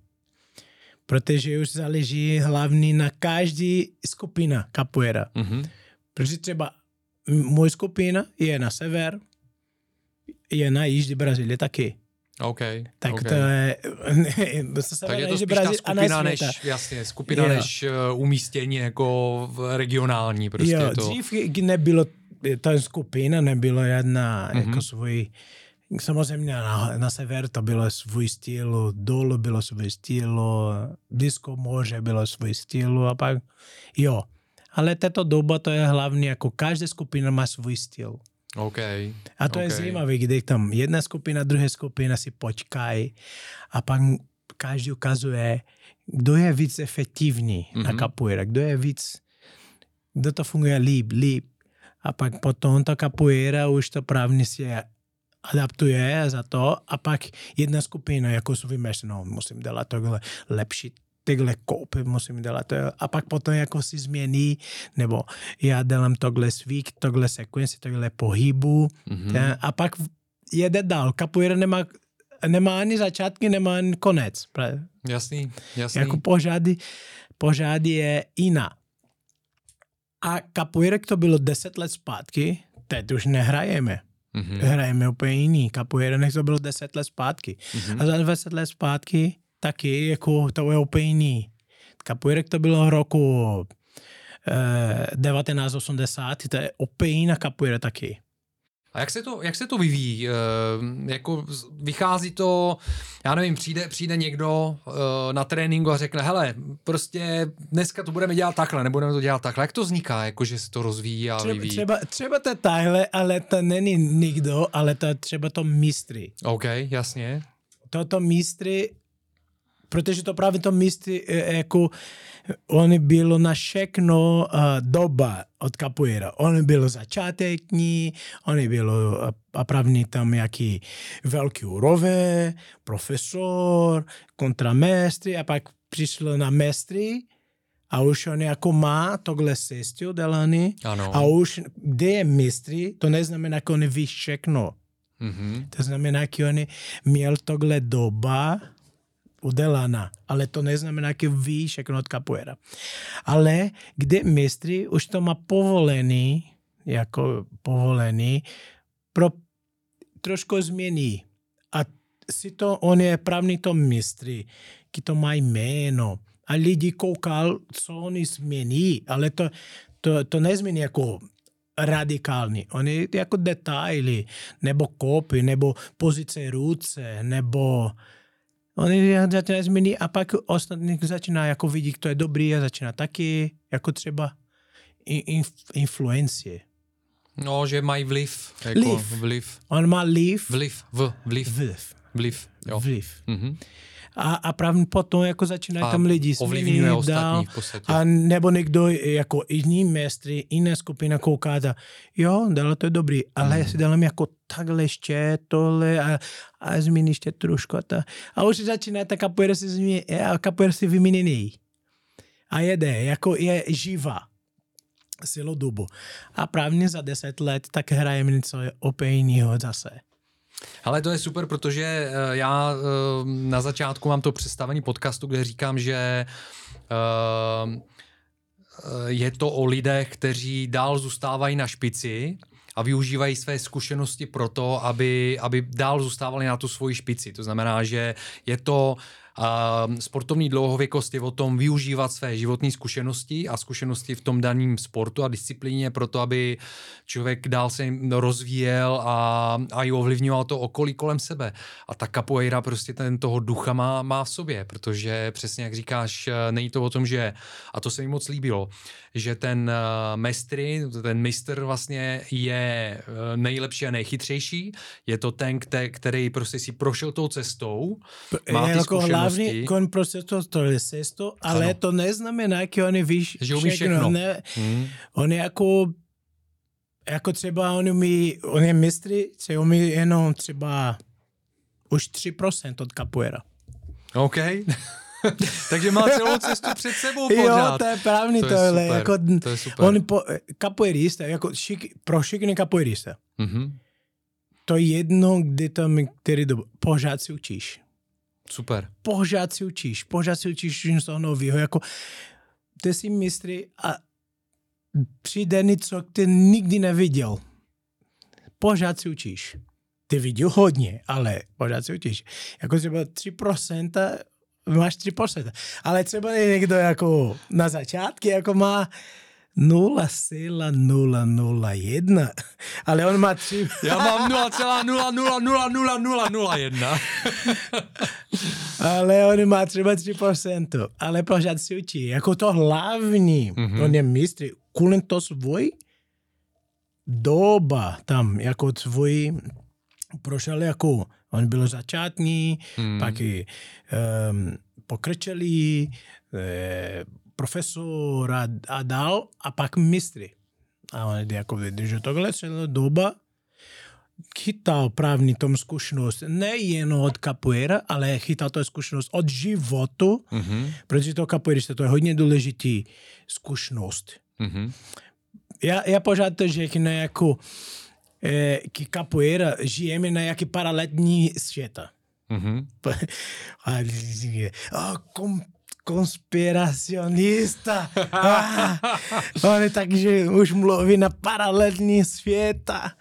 Protože už záleží hlavně na každý skupina capoeira. Mm-hmm. Protože třeba můj skupina je na sever, je na jižní Brazílie taky. OK. Tak okay. to je... tak je to spíš ta skupina než, jasně, skupina jo. než uh, umístění jako regionální. Prostě jo, to... dřív nebylo, ta skupina nebylo jedna mm-hmm. jako svůj Samozřejmě na, na sever to bylo svůj styl, dolu bylo svůj styl, blízko moře bylo svůj styl a pak jo, ale tato doba to je hlavně jako každá skupina má svůj styl. Okay. A to okay. je zajímavé, kdy tam jedna skupina, druhá skupina si počkají a pak každý ukazuje, kdo je víc efektivní mm-hmm. na mhm. capoeira, kdo je víc, kdo to funguje líp, líp. A pak potom ta capoeira už to právně se adaptuje za to a pak jedna skupina jako vymeš, no musím dělat tohle lepší tyhle koupy musím dělat a pak potom jako si změní, nebo já dělám tohle svík, tohle sekvenci, tohle pohybu mm-hmm. a pak jede dál. Capoeira nemá, nemá ani začátky, nemá ani konec. Jasný, jasný. Jako pořády, pořády je jiná. A capoeira, to bylo 10 let zpátky, teď už nehrajeme. Mm-hmm. Hrajeme úplně jiný. Capoeira, než to bylo 10 let zpátky. Mm-hmm. A za 20 let zpátky taky jako to je úplně jiný. Capoeira to bylo roku eh, 1980, to je úplně jiná capoeira taky. A jak se to, jak se to vyvíjí? E, jako vychází to, já nevím, přijde, přijde někdo e, na tréninku a řekne, hele, prostě dneska to budeme dělat takhle, nebudeme to dělat takhle. Jak to vzniká, jako že se to rozvíjí a třeba, vyvíjí? Třeba, třeba to takhle, ale to není nikdo, ale to třeba to mistry. OK, jasně. Toto mistry protože to právě to místo jako on bylo na všechno uh, doba od capoeira. On byl začáteční, on byl a právě tam jaký velký urové, profesor, kontramestry a pak přišel na mestry a už on jako má tohle sestil dělaný ano. a už kde je mistry, to neznamená, že on ví všechno. Mm-hmm. To znamená, že on měl tohle doba, udělána, ale to neznamená, že ví všechno od capoeira. Ale kde mistry už to má povolený, jako povolený, pro trošku změní. A si to, on je právní to mistry, ki to má jméno. A lidi koukal, co oni změní, ale to, to, to nezmění jako radikální. Oni jako detaily, nebo kopy, nebo pozice ruce, nebo Oni začínají změnit a pak ostatní začíná jako vidí, kdo je dobrý a začíná taky, jako třeba inf, influencie. No, že mají vliv. Jako vliv. vliv. On má vliv. Vliv, v, vliv. Vliv. Vliv, jo. Vliv. Mm-hmm. A, a právě potom jako začínají tam lidi ovlivňuje ostatní v podstatě. A nebo někdo jako jiný mestry, jiná skupina kouká a jo, dalo to je dobrý, ale mm. si dám jako takhle ještě tohle a, a změní ještě trošku. A, a už začíná ta kapoeira si změní, a kapoeira si vyměněný. A jede, jako je živá celou dobu. A právě za deset let tak hrajeme něco úplně jiného zase. Ale to je super, protože eh, já eh, na začátku mám to představení podcastu, kde říkám, že eh, je to o lidech, kteří dál zůstávají na špici a využívají své zkušenosti pro to, aby, aby dál zůstávali na tu svoji špici. To znamená, že je to A sportovní dlouhověkost je o tom využívat své životní zkušenosti a zkušenosti v tom daném sportu a disciplíně pro to, aby člověk dál se rozvíjel a, a i ovlivňoval to okolí kolem sebe. A ta capoeira prostě ten toho ducha má, má v sobě, protože přesně jak říkáš, není to o tom, že, a to se mi moc líbilo, že ten uh, mestry, ten mistr vlastně je uh, nejlepší a nejchytřejší, je to ten, který prostě si prošel tou cestou, má ty jako hlavní, on prostě to, to je cestu, ale ano. to neznamená, že oni víš že umí všechno. všechno. Ne, hmm. On je jako jako třeba on umí, on je mistry, se umí jenom třeba už 3% od capoeira. OK. Takže má celou cestu před sebou pořád. Jo, to je právný to tohle. Je super. Jako, to je super. On po, capoeirista, jako šik, pro všechny capoeirista. Mm-hmm. To je jedno, kdy tam, který dobu, pořád si učíš. Super. Pořád si učíš, pořád si učíš něco nového. Jako, ty jsi mistry a přijde něco, ty nikdy neviděl. Pořád si učíš. Ty viděl hodně, ale pořád si učíš. Jako třeba 3% máš 3%. Ale třeba někdo jako na začátku jako má 0,0001, ale on má 3. Já mám 0,0000001. ale on má třeba 3%, ale pořád si učí. Jako to hlavní, mm-hmm. on je mistr, kvůli to svůj doba tam, jako svůj prošel jako on byl začátní, hmm. pak i um, pokračelý, e, profesor a, a dál, a pak mistry. A on jako že tohle celá doba chytal právní tom zkušenost nejen od capoeira, ale chytal to zkušenost od životu, mm-hmm. protože to capoeirista to je hodně důležitý zkušenost. Mm-hmm. Já, já pořád to řeknu jako é, que capoeira, GM na jaký paralelní světa. Mm-hmm. oh, kom, konspiracionista. ah, ale takže už mluví na paralelní světa.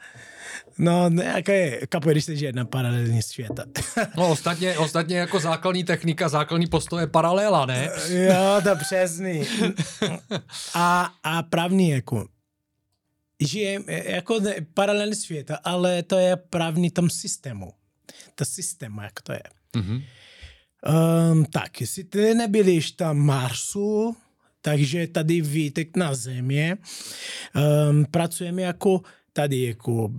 No, jaká je kapoeirista, že na paralelní světa. no, ostatně, ostatně jako základní technika, základní postoj je paralela, ne? jo, to přesný. A, a právní jako žijem jako ne, paralelní světa, ale to je právní tom systému. To systém, jak to je. Mm-hmm. Um, tak, jestli ty nebyliš tam Marsu, takže tady vítek na Země, um, pracujeme jako tady jako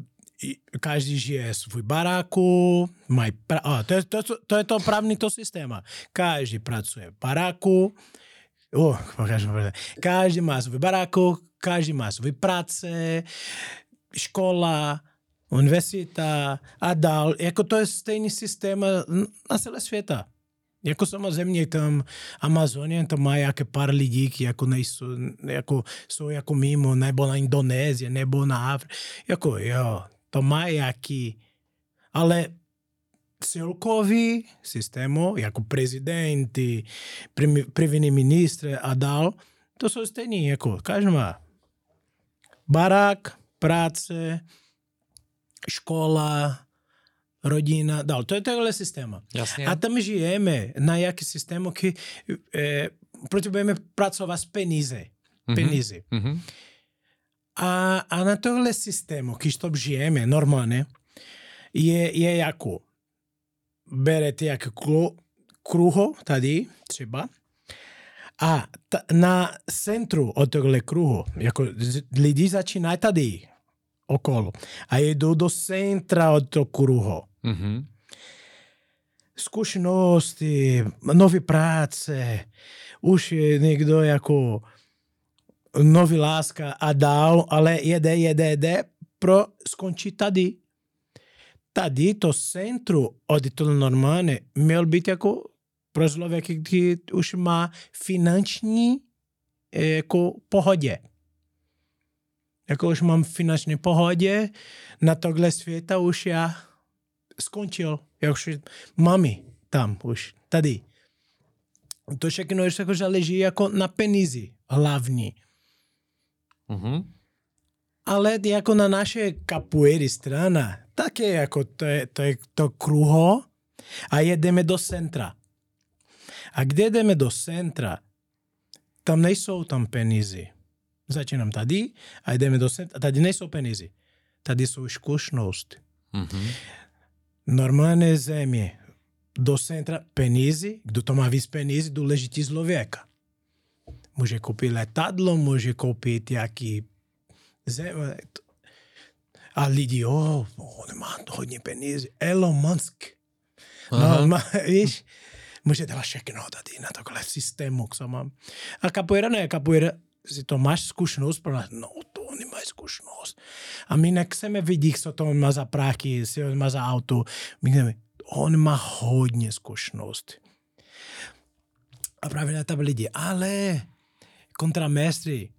každý žije svůj baráku, mají pra- a, to, je, to, to je to právní to systéma. Každý pracuje v baráku, oh, každý má svůj baráku, každý má svůj práce, škola, univerzita a dál. Jako to je stejný systém na celé světa. Jako samozřejmě tam Amazonie, tam má jaké pár lidí, jako nejsou, jako jsou jako mimo, nebo na Indonésie, nebo na Afriku. Jako jo, to má jaký, ale celkový systému, jako prezidenti, první ministr a dál, to jsou stejný, jako každý má barák, práce, škola, rodina, dál. To je tohle systém. A tam žijeme na jaký systému, kdy e, potřebujeme pracovat s peníze. Mm-hmm. Peníze. Mm-hmm. A, a na tohle systému, když to žijeme normálně, je, je jako berete jako kruho tady třeba a ta, na centru od tohle kruhu, jako lidi začínají tady okolo a jdou do centra od toho kruhu. Mm-hmm. Zkušenosti, nové práce, už je někdo jako nový láska a dál, ale jede, jede, jede pro skončit tady. Tady to centru od toho normálně měl být jako pro člověka, který už má finanční jako pohodě. Jako už mám finanční pohodě, na tohle světa už já skončil. Já už mami tam už, tady. To všechno už jako záleží jako na penízi hlavní. Mm-hmm. Ale jako na naše kapuery strana, také jako to je to, je to kruho a jedeme do centra. A kde jdeme do centra, tam nejsou tam peníze. Začínám tady a jdeme do centra, tady nejsou peníze. Tady jsou zkušenosti. Mhm. Normálně země, do centra peníze, kdo to má víc peníze, důležitý člověka. Může koupit letadlo, může koupit jaký zem, a lidi, oh, on má hodně peníze. Elon Musk. Aha. No, má, víš, může dávat všechno tady na takhle systému, co mám. A capoeira ne, capoeira, si to máš zkušenost, pro nás, no to oni mají zkušenost. A my nechceme vidět, co to on má za práky, jestli on má za auto. My chceme, on má hodně zkušenost. A právě na tam lidi, ale kontramestry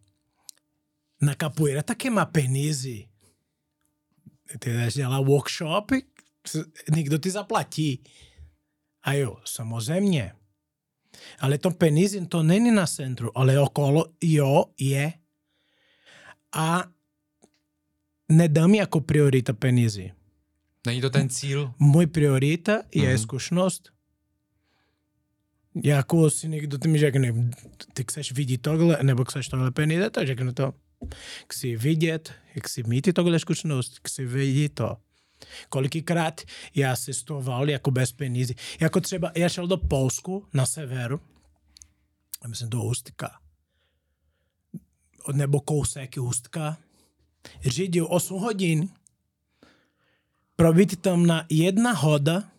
na capoeira také má peníze. Dělat workshopy, někdo ti zaplatí. A jo, samozřejmě. Ale to peníze, to není na centru, ale okolo, jo, je. A nedám jako priorita peníze. Není to ten cíl? Můj priorita je Mhm. zkušenost. Jako si někdo ty mi řekne, ty chceš vidět tohle, nebo chceš tohle peníze, tak řeknu to. Chci vidět, chci mít tohle zkušenost, chci vidět to. Kolikrát já cestoval jako bez peníze. Jako třeba, já šel do Polsku na severu, myslím do Hustka, nebo kousek Hustka, řídil 8 hodin, probít tam na jedna hoda,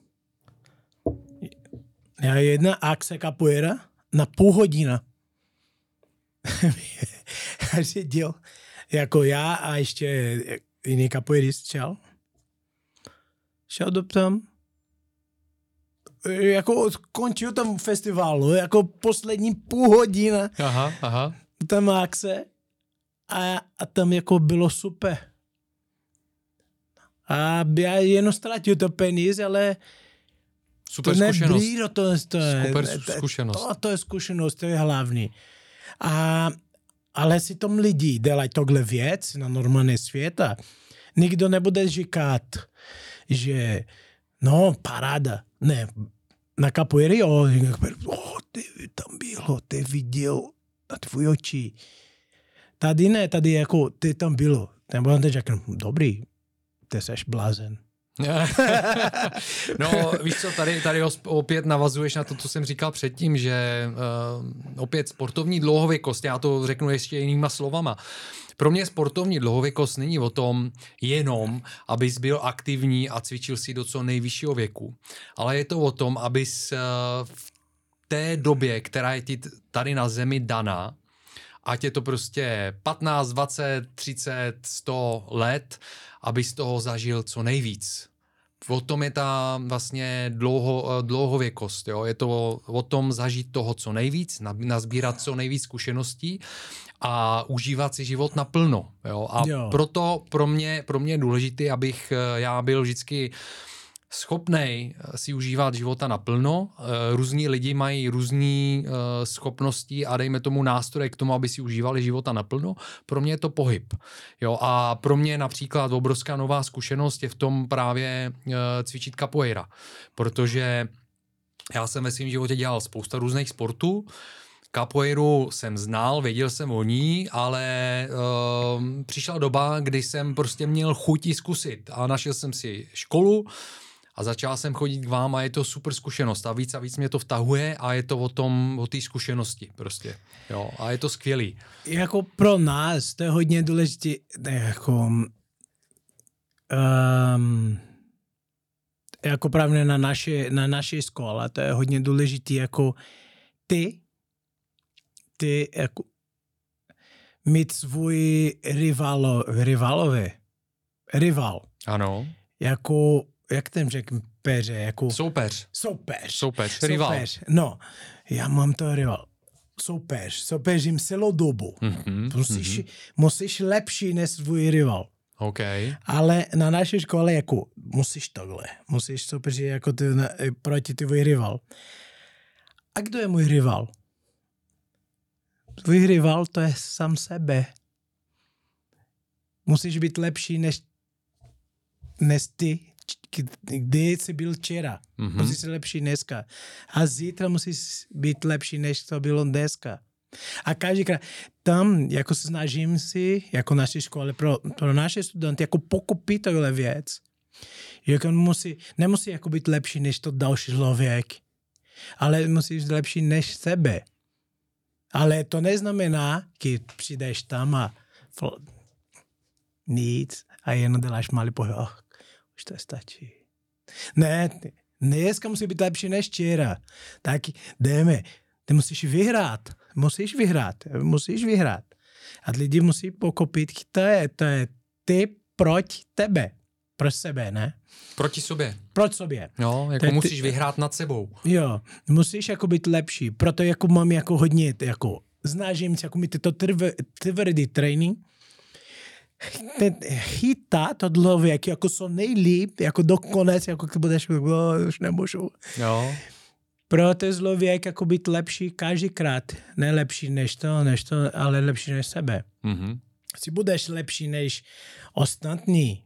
jedna akce capoeira na půl hodina. a řídil jako já a ještě jiný capoeirist šel. Šel do tam, jako končil tam festivalu, jako poslední půl hodina Aha, aha. tam akce a, a tam jako bylo super. A já jenom ztratil to peníze, ale Super to zkušenost. nebrý, to, to je, Super to- zkušenost. To, to je zkušenost, to je hlavní. A, ale si tom lidi dělají tohle věc na normální světa, nikdo nebude říkat, že no, paráda. Ne, na capoeira, jo, oh, ty tam bylo, ty viděl na tvůj oči. Tady ne, tady jako, ty tam bylo. On teď řekne, dobrý, ty seš blázen. no, víš co, tady, tady opět navazuješ na to, co jsem říkal předtím, že uh, opět sportovní dlouhověkost, já to řeknu ještě jinýma slovama. Pro mě sportovní dlouhověkost není o tom jenom, abys byl aktivní a cvičil si do co nejvyššího věku, ale je to o tom, abys uh, v té době, která je ti tady na zemi daná, ať je to prostě 15, 20, 30, 100 let, aby z toho zažil co nejvíc. O tom je ta vlastně dlouho, dlouhověkost. Jo? Je to o, tom zažít toho co nejvíc, na- nazbírat co nejvíc zkušeností a užívat si život naplno. Jo? A Jo. proto pro mě, pro mě je důležité, abych já byl vždycky schopnej eh, si užívat života naplno. Eh, Různí lidi mají různé schopnosti a dejme tomu nástroje k tomu, aby si užívali života naplno. Pro mě je to pohyb. Jo, a pro mě například obrovská nová zkušenost je v tom právě eh, cvičit capoeira, protože já jsem ve svém životě dělal spousta různých sportů, Capoeiru jsem znal, věděl jsem o ní, ale uh, přišla doba, kdy jsem prostě měl chuť zkusit a našel jsem si školu a začal jsem chodit k vám a je to super zkušenost a víc a víc mě to vtahuje a je to o tom, o té zkušenosti prostě. Jo, a je to skvělý. jako pro nás to je hodně důležité, jako, um, jako právě na naše, na naší škole, to je hodně důležité, jako ty, ty, jako, mít svůj rivalo, rivalové, rival, Ano. jako, jak ten řekl, peře, jako Soupeř. soupeř. Soupeř. Rival. Soupeř. No, já mám to rival. Soupeř. Soupeřím celou dobu. Mhm, Musíš, mhm. musíš lepší než svůj rival. OK. Ale na naší škole jako musíš tohle. Musíš soupeřit jako ty, na, proti tvůj rival. A kdo je můj rival? Tvůj rival to je sám sebe. Musíš být lepší než, než ty, kdy jsi byl včera. Mhm. Mm-hmm. Musíš být lepší dneska. A zítra musíš být lepší, než to bylo dneska. A každýkrát tam, jako se snažím si, jako naší škole, pro, pro naše studenty, jako pokupit tohle věc. Jako musí, nemusí jako být lepší než to další člověk, ale musí být lepší než sebe. Ale to neznamená, když přijdeš tam a nic a jenom děláš malý pohyb. Už to stačí. Ne, dneska musí být lepší než včera. Tak jdeme. Ty musíš vyhrát. Musíš vyhrát. Musíš vyhrát. A lidi musí pokopit, to je, to je ty proti tebe. Pro sebe, ne? Proti sobě. Proč sobě? Jo, jako Tak ty- musíš vyhrát nad sebou. Jo, musíš jako být lepší. Proto jako mám jako hodně, jako snažím se jako mít to trv- tvrdý trénink. Ten chytá to člověk jako co nejlíp, jako dokonec, jako když budeš, oh, už nemůžu. Jo. Proto je člověk jako být lepší každýkrát. Ne lepší než to, než to, ale lepší než sebe. Mhm. Si budeš lepší než ostatní,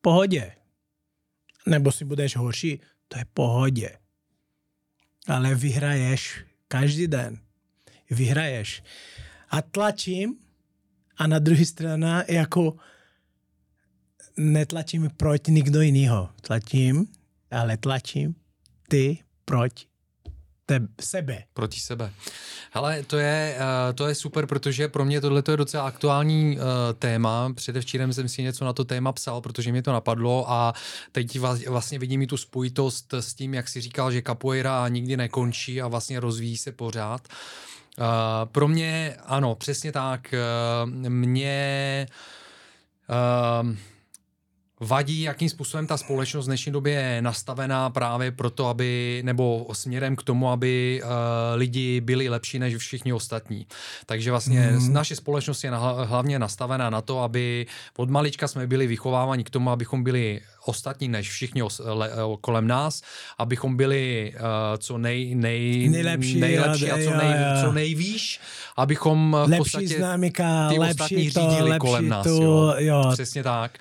pohodě. Nebo si budeš horší, to je pohodě. Ale vyhraješ každý den. Vyhraješ. A tlačím a na druhé straně jako netlačím proti nikdo jiného. Tlačím, ale tlačím ty proti tebe, sebe. Proti sebe. Hele, to je, eh, to je super, protože pro mě tohle je docela aktuální uh, téma. Předevčírem jsem si něco na to téma psal, protože mě to napadlo a teď vla- vlastně vidím i tu spojitost s tím, jak si říkal, že capoeira nikdy nekončí a vlastně rozvíjí se pořád. Uh, pro mě, ano, přesně tak. Uh, mě uh, vadí, jakým způsobem ta společnost v dnešní době je nastavená právě proto, aby, nebo směrem k tomu, aby uh, lidi byli lepší než všichni ostatní. Takže vlastně mm. naše společnost je na, hlavně nastavená na to, aby od malička jsme byli vychováváni k tomu, abychom byli ostatní než všichni os, le, kolem nás, abychom byli uh, co nej, nej, Nejlepší, nejlepší a co, nej, jo. co nejvýš, abychom v Lepší podstatě známka, ty lepší ostatní to, řídili lepší kolem nás. jo. jo. Přesně tak.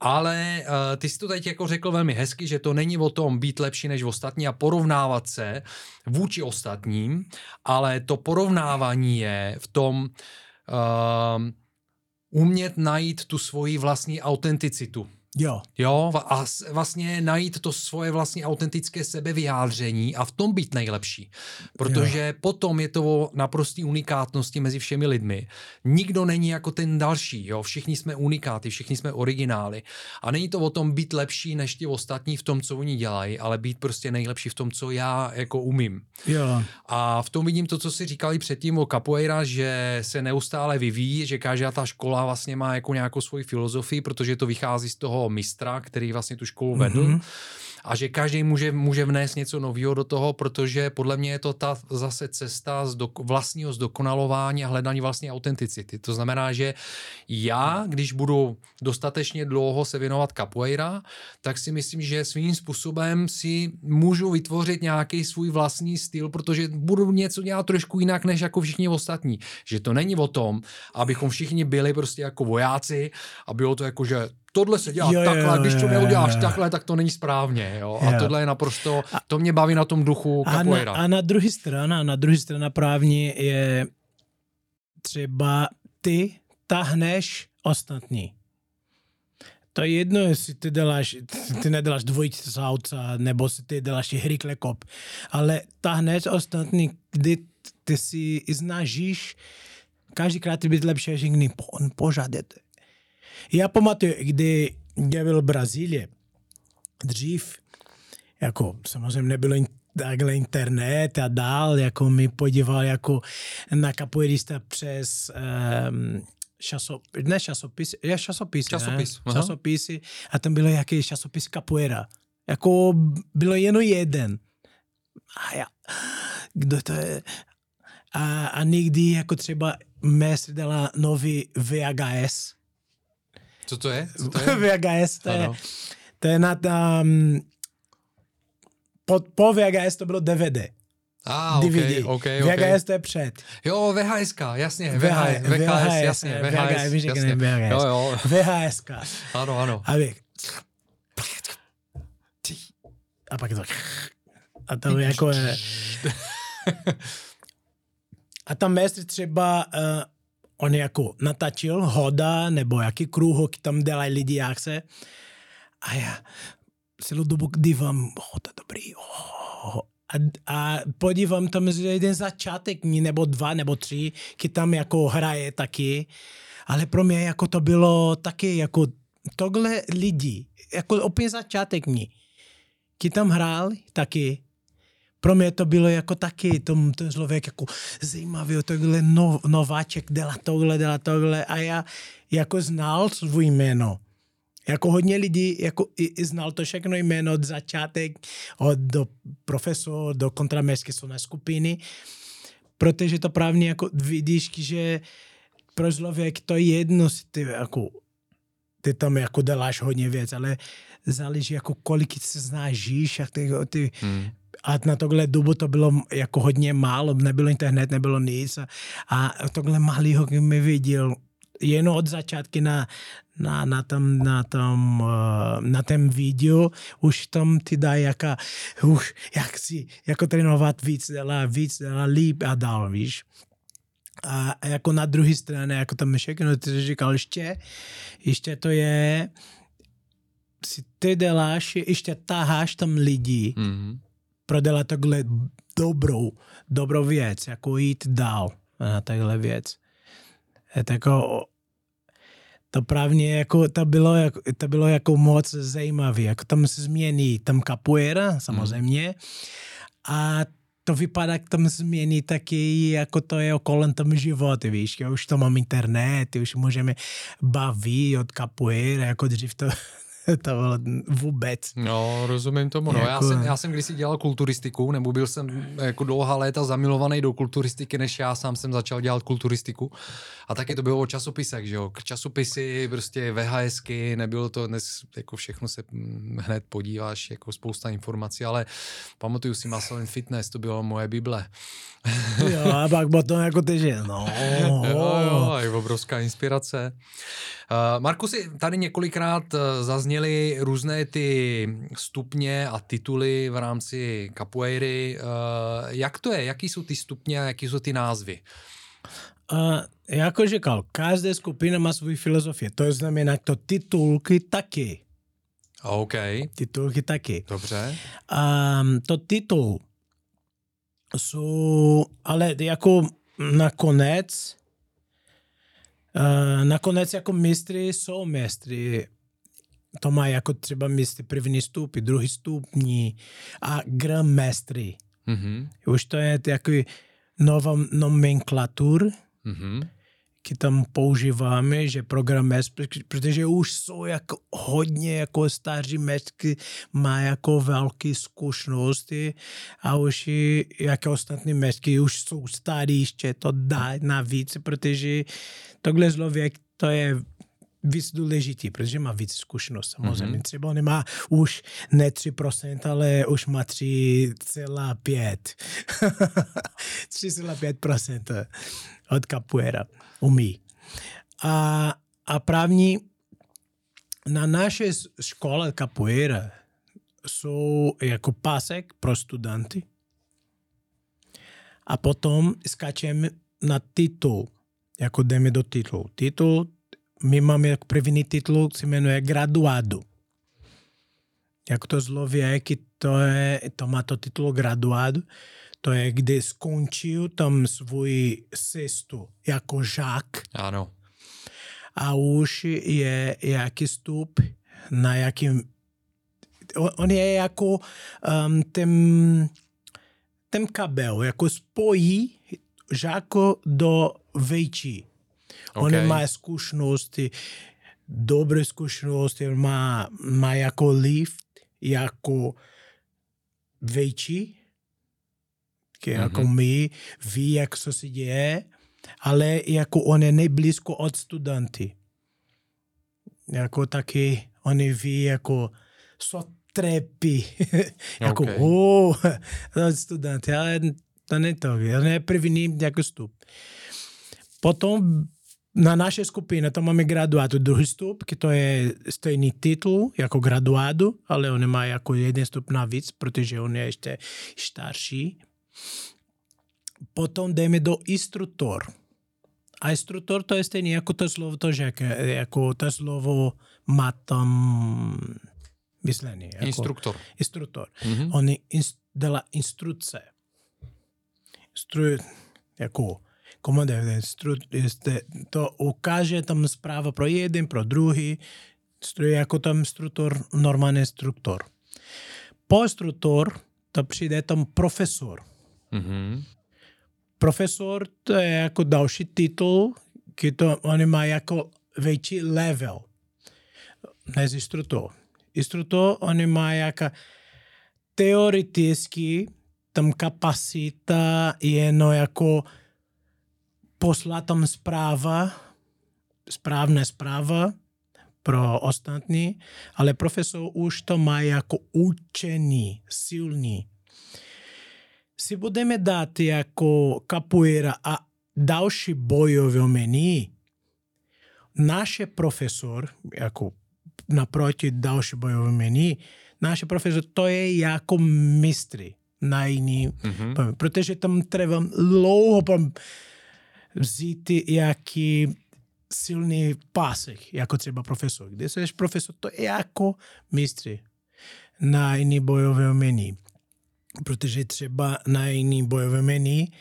Ale uh, ty jsi to teď jako řekl velmi hezky, že to není o tom být lepší než ostatní a porovnávat se vůči ostatním, ale to porovnávání je v tom uh, umět najít tu svoji vlastní autenticitu. Jo, Jo, a vlastně najít to svoje vlastní autentické sebevyjádření a v tom být nejlepší. Protože jo. potom je to o naprostý unikátnosti mezi všemi lidmi. Nikdo není jako ten další, jo, všichni jsme unikáty, všichni jsme originály. A není to o tom být lepší než ti ostatní v tom, co oni dělají, ale být prostě nejlepší v tom, co já jako umím. jo. A v tom vidím to, co si říkali předtím o capoeira, že se neustále vyvíjí, že každá ta škola vlastně má jako nějakou svoji filozofii, protože to vychází z toho mistra, který vlastně tu školu vedl. Mm-hmm. A že každý může, může vnést něco nového do toho, protože podle mě je to ta zase cesta z do, vlastního zdokonalování a hledání vlastní autenticity. To znamená, že já, když budu dostatečně dlouho se věnovat capoeira, tak si myslím, že svým způsobem si můžu vytvořit nějaký svůj vlastní styl, protože budu něco dělat trošku jinak než jako všichni ostatní. Že to není o tom, abychom všichni byli prostě jako vojáci a bylo to jako, že tohle se dělá Jo, jo, takhle, jo, když to jo, neuděláš jo. takhle, tak to není správně. Jo? A Jo. tohle je naprosto, to mě baví na tom duchu A na, capoeira. a na druhé straně, na druhé straně právně je třeba ty tahneš ostatní. To je jedno, jestli ty děláš, ty neděláš dvojice z auta, nebo si ty děláš rychle kop, ale tahneš ostatní, kdy ty si snažíš každýkrát být lepší, že někdy po, požádat. Já pamatuju, kdy já byl v Brazílii, dřív, jako samozřejmě nebylo in, takhle internet a dál, jako mi podíval jako na kapoeirista přes um, časop, ne časopis, je časopis, Časopis, ne? časopisy a tam bylo jaký časopis capoeira. Jako bylo jenom jeden. A já, kdo to je? A, a někdy jako třeba Messi dala nový VHS. Co to je? Co to je? VHS, to je, to je na tam, po, po VHS to bylo DVD. A, DVD. okay, okay, okay. VHS to je před. Jo, VHS, jasně, VHS, VHS, VHS, jasně, VHS, VHS, jak jasně. VHS. Jo, jo, VHS. ano, ano. A vy, a pak to a to jako je... A tam mestr třeba, uh, on jako natačil hoda, nebo jaký krůhok tam dělají lidi, jak se. A já celou dobu dívám, hoda dobrý, oh, a, a podívám tam jeden začátek, nebo dva, nebo tři, který tam jako hraje taky. Ale pro mě jako to bylo taky jako tohle lidi, jako opět začátek mě, ti tam hrál taky. Pro mě to bylo jako taky, tom, ten člověk jako zajímavý, tohle no, nováček, dělá tohle, dělá tohle a já jako znal svůj jméno. Jako hodně lidí jako i, i znal to všechno jméno od začátek, od do profesor, do kontramerské na skupiny, protože to právě jako vidíš, že pro člověk to je jedno, ty jako ty tam jako děláš hodně věc, ale záleží jako kolik se snažíš, jak ty, ty hmm. A na tohle dobu to bylo jako hodně málo, nebylo internet, nebylo nic a, a tohle malýho mi viděl jen od začátky na, na, na, tom, na, tom, uh, na tom videu už tam ti dá jaká, už jak si, jako trénovat víc, dělá víc, dělá líp a dál, víš. A jako na druhé straně, jako tam všechno, ty říkal, ještě, ještě to je, si ty děláš, ještě taháš tam lidi, mm-hmm. Prodělat takhle dobrou, dobrou věc, jako jít dál na takhle věc. Je to jako, to právě jako, to bylo, jako, to bylo jako moc zajímavé, jako tam se změní tam capoeira, samozřejmě, a to vypadá, jak tam změní taky, jako to je okolo tom život, víš, já už to mám internet, už můžeme bavit od capoeira, jako dřív to to bylo vůbec. No, rozumím tomu. No, jako... já, jsem, já jsem kdysi dělal kulturistiku, nebo byl jsem jako dlouhá léta zamilovaný do kulturistiky, než já sám jsem začal dělat kulturistiku. A taky to bylo o časopisech, že jo. K časopisy, prostě VHSky, nebylo to dnes, jako všechno se hned podíváš, jako spousta informací, ale pamatuju si Muscle Fitness, to bylo moje bible. jo, a pak potom jako ty, že no. obrovská inspirace. Uh, Markusi, tady několikrát eh, zazněly různé ty stupně a tituly v rámci capoeiry. Uh, jak to je? Jaký jsou ty stupně a jaký jsou ty názvy? Uh, jako říkal, každá skupina má svou filozofii. To znamená, to titulky taky. OK. Titulky taky. Dobře. Um, to titul jsou, ale jako nakonec, nakonec jako mistry jsou mistry. To má jako třeba mistry první stupy, druhý stupní a grandmestry. Mm-hmm. Už to je takový nová nomenklatur, mm-hmm taky tam používáme, že program MES, protože už jsou jako hodně jako staří mesky, má jako velké zkušenosti a už i jako ostatní mesky už jsou starý, ještě to dá navíc, protože tohle člověk to je víc důležitý, protože má víc zkušenost samozřejmě. Mm-hmm. Třeba nemá už ne 3%, ale už má 3,5. 3,5% od capoeira umí. A, a právní na naše škole capoeira jsou jako pásek pro studenty a potom skačeme na titul, jako jdeme do titulu. Titul, my máme jako první titul, se jmenuje graduado. Jak to zlověk, to, je, to má to titul graduado to je, kdy skončil tam svůj cestu jako žák. Ano. A už je jaký stup, na jakým... On je jako um, ten, ten kabel, jako spojí žáko do větší. Okay. On má zkušenosti, dobré zkušenosti, má, má jako lift, jako větší mm-hmm. jako my, ví, jak co se děje, ale jako on je nejblízko od studenty. Jako taky oni ví, jako co trepí. jako, okay. oh, studenty, ale to ne to, on je první jako stup. Potom na naše skupině to máme graduátu druhý stup, to je stejný titul jako graduádu, ale on má jako jeden stup navíc, protože on je ještě starší. Potom jdeme do instruktor. A instruktor to je stejný jako to slovo, to, že jako to slovo má tam myslení. Jako, instruktor. Instruktor. Mm-hmm. On inst, dala instrukce. Instru, jako komandér, to ukáže tam zpráva pro jeden, pro druhý, jako tam instruktor, normální instruktor. Po instruktor to přijde tam profesor. Mm-hmm. Profesor to je jako další titul, to on má jako větší level než instruktor. Instruktor on má jako teoreticky tam kapacita jenom jako poslat tam zpráva, správná zpráva pro ostatní, ale profesor už to má jako učení, silný. Si budeme dát jako capoeira a další bojové umění, naše profesor, jako naproti další bojové umění, naše profesor, to je jako mistry na jiný, mm-hmm. protože tam treba dlouho vzít jaký silný pásek, jako třeba profesor. Když jsi profesor, to je jako mistry na jiný bojové umění. Protože třeba na jiný bojové umění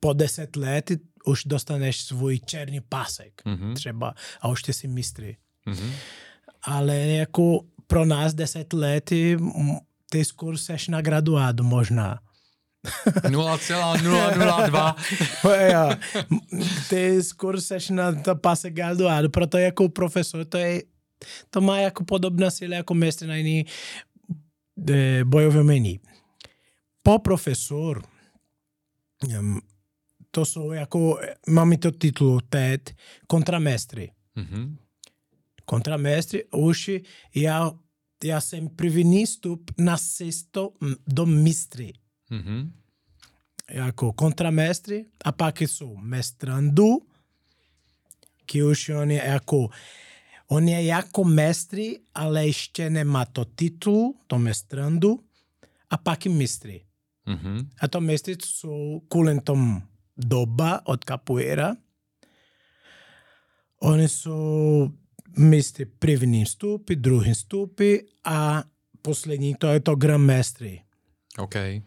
po deset let už dostaneš svůj černý pásek mm-hmm. třeba a už ty jsi mistry. Mm-hmm. Ale jako pro nás deset let ty skoro seš na graduádu možná. 0,002. jo. Ty skoro seš na to pase graduádu, proto jako profesor to je to má jako podobná síla jako mistr na jiný e, bojové umění. Po profesor to jsou jako, máme to titul TED, kontramestry. Mm-hmm. Kontramestry, už já, já jsem první stup na cestu do mistry. Mm-hmm. Jako kontramestry a pak jsou mestrandu, que už on je jako on je jako mestry, ale ještě nemá to titul, to mestrandu, a pak i mistry. Mm-hmm. A to mestry jsou kvůli tomu doba od capoeira. Oni jsou mistry první stupy, druhý stupy a poslední to je to grand mestry. Okay.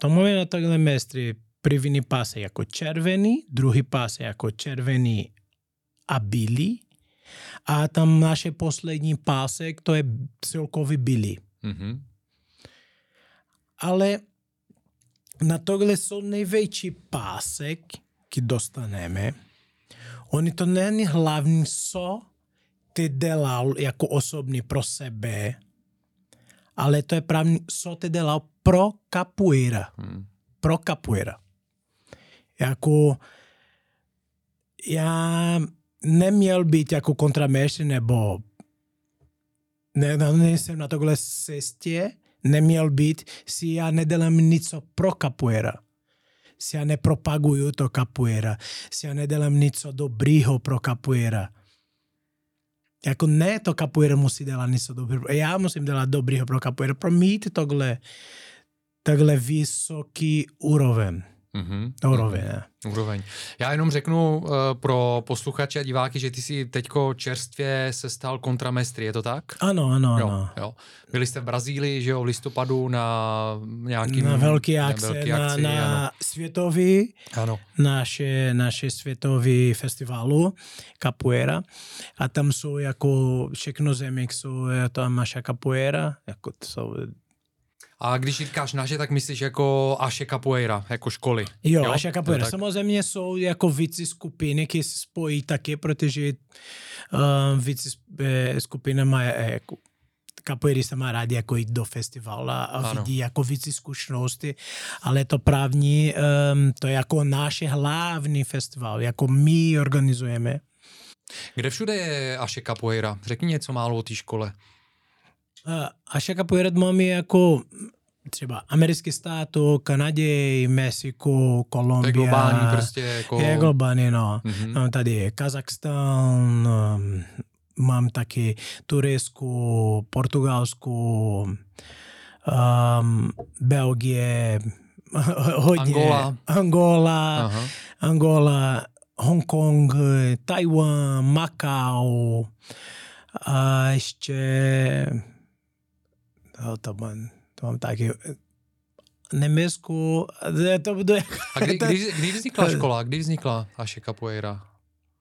To máme na takhle mestry první pás je jako červený, druhý pás je jako červený a bílý a tam naše poslední pásek to je celkový bílý. Mm-hmm. Ale na tohle jsou největší pásek, který dostaneme. Oni to není hlavní, co ty dělal jako osobní pro sebe, ale to je právě, co ty dělal pro capoeira. Hmm. Pro capoeira. Jako já neměl být jako kontramestr nebo ne, nejsem na tohle cestě, neměl být, si já nedělám nic pro capoeira. Si já nepropaguju to capoeira. Si já nedělám nic dobrýho pro capoeira. Jako ne to capoeira musí dělat něco dobrého. Já musím dělat dobrýho pro capoeira. Pro mít tohle takhle vysoký úroveň. Mm-hmm. Úroveň, mm-hmm. Úroveň. Já jenom řeknu uh, pro posluchače a diváky, že ty si teďko čerstvě se stal kontramestry, je to tak? Ano, ano, jo, ano. Jo. Byli jste v Brazílii, že jo, v listopadu na nějakým... Na velký akce, velký na, akci, na ano. světový, ano. Naše, naše světový festivalu capoeira a tam jsou jako všechno země, jsou tam naša capoeira, jako to jsou a když říkáš naše, tak myslíš jako Aše Capoeira, jako školy. Jo, jo? Aše Capoeira. Samozřejmě jsou jako více skupiny, které se spojí taky, protože uh, více eh, skupina má eh, jako se má rádi jako jít do festivalu a ano. vidí jako více zkušenosti, ale to právní, um, to je jako náš hlavní festival, jako my organizujeme. Kde všude je Aše Capoeira? Řekni něco málo o té škole. Uh, Aša Capoeira máme jako třeba americký státu, Kanadě, Mexiku, Kolumbia. To je globální prostě jako... Je globální, no. Mhm. Mám tady Kazachstán, um, mám taky Turecku, Portugalsku, um, Belgie, hodně. Angola. Angola, Aha. Angola, Hongkong, Taiwan, Macau a ještě no, to mám, to mám taky Nemecku, to bude A kdy, kdy, kdy vznikla škola? Kdy vznikla Aše Capoeira?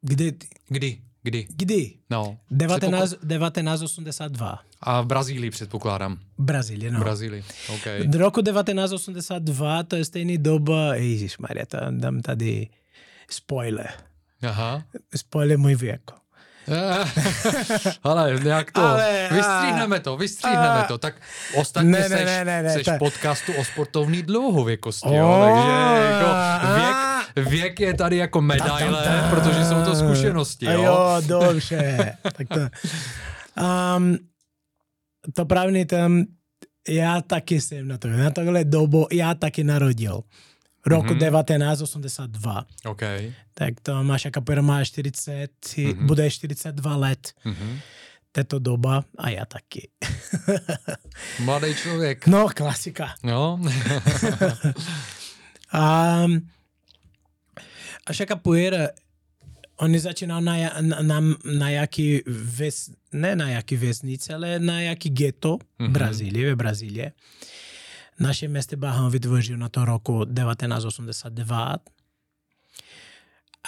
kdy, Kdy? Kdy? kdy? No. 19, 1982. A v Brazílii předpokládám. Brazílie, no. V Brazílii, OK. V roku 1982 to je stejný doba, Ježíš Maria, to dám tady spoiler. Aha. Spoiler můj věk. Ale nějak to, Ale, a- vystříhneme to, vystříhneme a- to. Tak ostatně Ne, ne, seš, ne, ne, ne, seš to- podcastu o sportovní dlouhověkosti, O, jo, takže jako věk, věk je tady jako medaile, tam, tam. protože jsou to zkušenosti, jo. jo, dobře. tak to, um, to právě tam, já taky jsem na to, na tohle dobu já taky narodil. Roku Mhm. 1982. OK. Tak to Maša Kapera má 40, Mhm. bude 42 let Mhm. této doba a já taky. Mladý člověk. No, klasika. No. A, a však capoeira, oni začínal na, na, na, na jaký ves, ne na jaký vesnice, ale na jaký ghetto Mhm. v Brazílii, ve Brazílie. Naše město Baham vytvořil na to roku 1982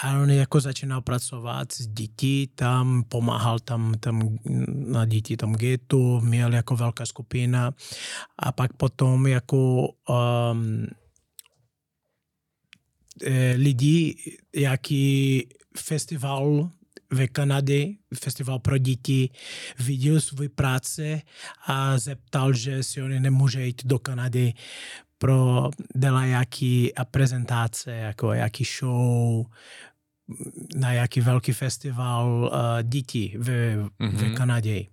a on jako začínal pracovat s dětí, tam pomáhal tam, tam na děti tam getu, měl jako velká skupina. A pak potom jako um, eh, lidi, jaký festival ve Kanadě, festival pro děti, viděl svůj práce a zeptal, že si oni nemůže jít do Kanady pro dělat jaký a prezentace, jako jaký show, na jaký velký festival uh, dětí ve, mm-hmm. ve Mhm. Kanadě.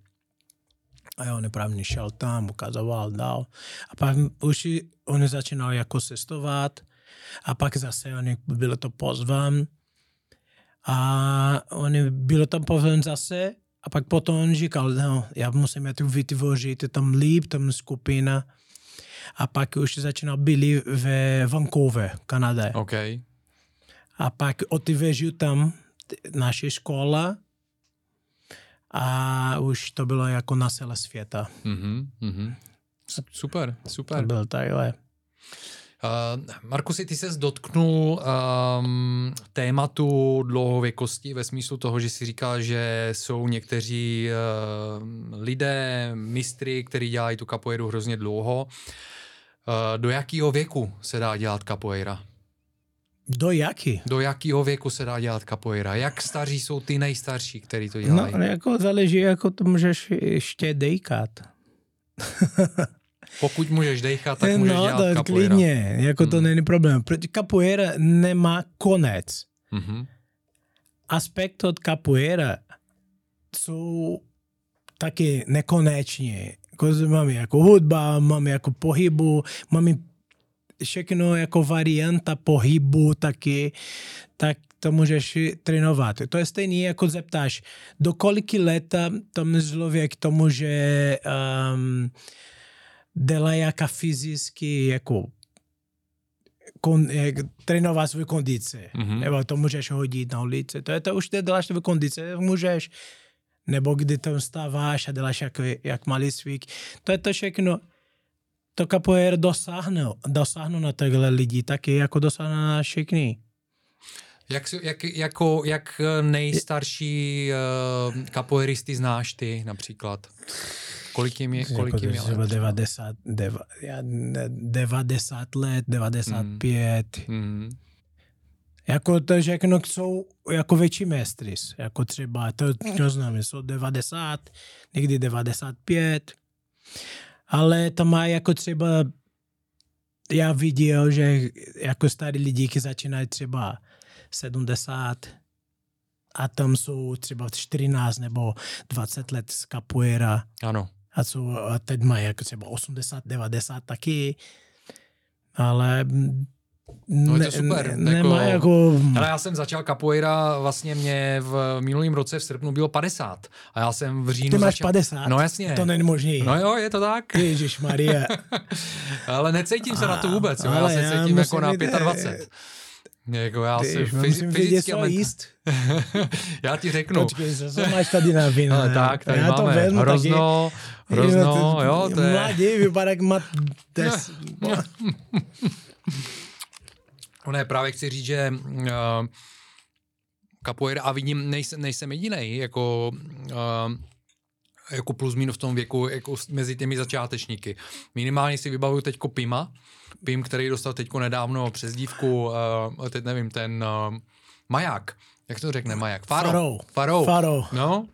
A jo, nepravně šel tam, ukazoval, dal. A pak už oni začínali jako cestovat a pak zase oni bylo to pozván a oni bylo tam pozván zase a pak potom říkal, no, já musím je tu vytvořit tam líp, tam skupina. A pak už začínal byli ve Vancouver, Kanada. OK. A pak otevřel tam naše škola a už to bylo jako na celé světa. Mhm. Mhm. S- Super, To super. byl takhle. Uh, Markusi, ty se dotknul um, tématu dlouhověkosti ve smyslu toho, že si říkal, že jsou někteří uh, lidé, mistry, kteří dělají tu capoeiru hrozně dlouho. Uh, do jakého věku se dá dělat capoeira? Do jaký? Do jakého věku se dá dělat capoeira? Jak staří jsou ty nejstarší, kteří to No, dělají? ale jako záleží, jako to můžeš ještě dejkat. Pokud můžeš dechat, tak můžeš no, dělat capoeira. klidně, jako to Hmm. není problém. Capoeira nemá konec. Mhm. Aspekt od capoeira jsou taky nekonečně. Jako máme jako hudba, máme jako pohybu, máme všechno jako varianta pohybu taky, tak to můžeš trénovat. To je stejný, jako zeptáš, do koliky leta tam člověk to může um, dělat jaká fyzicky jako kon, jak, trénovat svou kondici. Mhm. Nebo to můžeš hodit na ulici. To je to už ty děláš svou kondici, můžeš. Nebo kdy tam stáváš a děláš jak, jak malý cvik. To je to všechno. To capoeira dosáhne, dosáhnu na takhle lidi, taky jako dosáhne na všechny. Jak, jak, jako, jak nejstarší uh, capoeiristy znáš ty například? Kolik jim je, kolik jako jim je let? 90, deva, já ne- 90 let, 95. Mm. Jako to všechno jsou jako větší mistry. Jako třeba, to, to znamená, jsou 90, někdy 95. Ale to má jako třeba, já viděl, že jako starý lidi, začínají třeba 70 a tam jsou třeba 14 nebo 20 let z capoeira Ano. A, co, a teď mají jako třeba 80, 90 taky. Ale No je to super. Ne, nemá jako... Ale já jsem začal capoeira, vlastně mě v minulém roce v srpnu bylo 50 a já jsem v říjnu Ty máš začal... 50? No jasně. To není možný. No jo, je to tak. Ježíš Maria. ale necítím se na to vůbec, jo. já se cítím jako na 25. Jako já si musím fyzicky vědět, co ment... jíst. já ti řeknu. Počkej, co máš tady na víno? Ale tak, tady já máme to hrozno, taky. hrozno, jo, to je... Mladý, vypadá jak mat des. No ne, právě chci říct, že uh, capoeira, a vidím, nejsem, nejsem jediný, jako, uh, jako plus minus v tom věku, jako mezi těmi začátečníky. Minimálně si vybavuju teďko Pima, Pim, který dostal teďko nedávno přes dívku, uh, teď nevím, ten uh, Maják, jak to řekne Maják? Faro. Faro. Faro. No.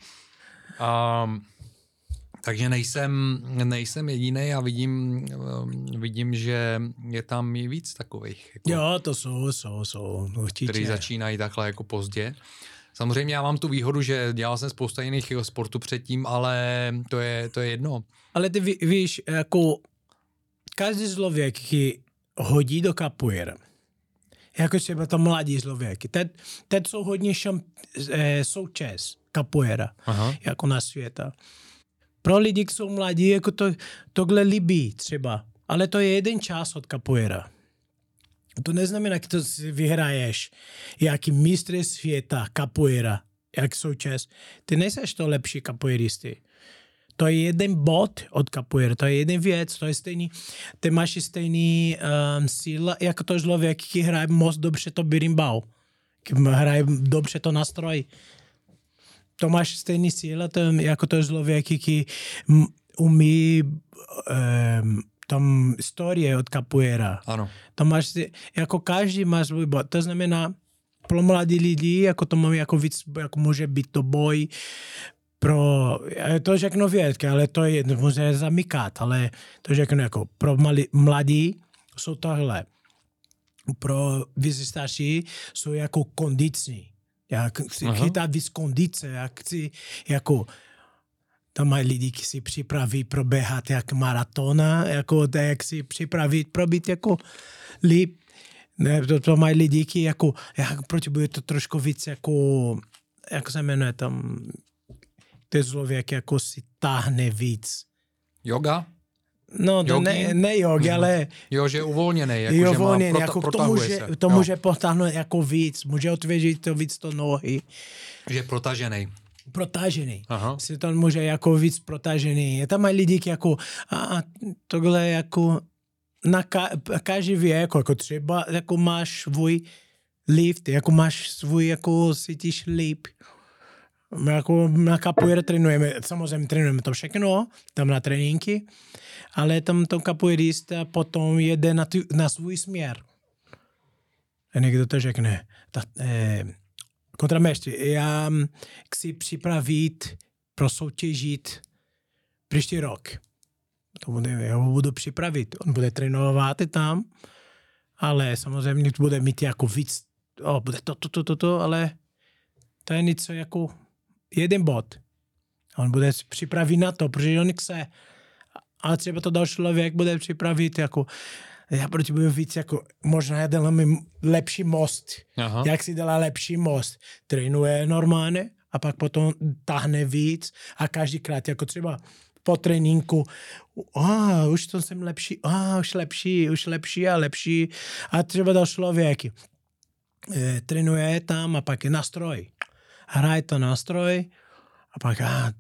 Um, takže nejsem, nejsem jediný a vidím, um, vidím, že je tam i víc takových. Jako, Jo, to jsou, jsou, jsou, určitě. který začínají takhle jako pozdě. Samozřejmě já mám tu výhodu, že dělal jsem spousta jiných jako sportů předtím, ale to je, to je jedno. Ale ty ví, víš, jako každý člověk, který hodí do capoeira, jako třeba to mladí člověk, teď, teď jsou hodně šamp, eh, součas capoeira, Aha. jako na světa. Pro lidi, kteří jsou mladí, jako to, tohle líbí třeba, ale to je jeden čas od capoeira. To neznamená, že to vyhraješ jaký mistr světa capoeira, jak součas. Ty nejseš to lepší capoeiristy. To je jeden bod od capoeira, to je jeden věc, to je stejný, ty máš stejný um, síla, jako to člověk, který hraje moc dobře to birimbau, který hraje dobře to nástroj. To máš stejný síla, jako to člověk, který umí um, tam historie od capoeira. Ano. To máš, jako každý má svůj bod. To znamená, pro mladí lidi, jako to mám jako víc, jako může být to boj, pro, to řeknu vědky, ale to je, může zamykat, ale to řeknu jako pro mali, mladí jsou tohle. Pro starší jsou jako kondiční. Já chci Aha. chytat víc kondice, já chci jako tam mají lidi, kteří si připraví proběhat jak maratona, jako to, jak si připravit, probít jako líp. Ne, to, to mají lidi, kteří jako, jak potřebuje to trošku víc jako, jak se jmenuje tam, ten člověk jako si táhne víc. Yoga? No, to ne, ne jogi, ale Jo, že je uvolněný, jako, jo, že má, jako to protahuje může, se. to jo, může potáhnout jako víc, může otvěřit to víc to nohy. Že je protažený. Protažený. Aha. Si to může jako víc protažený. Je tam mají lidi, jako, a tohle jako na ka, každý věk, jako třeba jako máš svůj lift, jako máš svůj, jako cítíš líp. My jako na capoeira trénujeme, samozřejmě trénujeme to všechno, tam na tréninky, ale tam to capoeirista potom jede na, tu, na svůj směr. A někdo to řekne. Ta, eh, kontramestri, já mm, chci připravit pro soutěžit příští rok. To bude, já ho budu připravit. On bude trénovat tam, ale samozřejmě bude mít jako víc, o, bude to, to, to, to, to, ale to je něco jako jeden bod. On bude připravit na to, protože on chce. A třeba to další člověk bude připravit jako já potřebuji víc jako, možná já dělám lepší most. Aha. Jak si dělá lepší most? Trénuje normálně a pak potom tahne víc a každýkrát jako třeba po tréninku, a už to jsem lepší, a už lepší, už lepší a lepší. A třeba dal člověk, e, trénuje tam a pak je nástroj. Hraje to nástroj a pak a,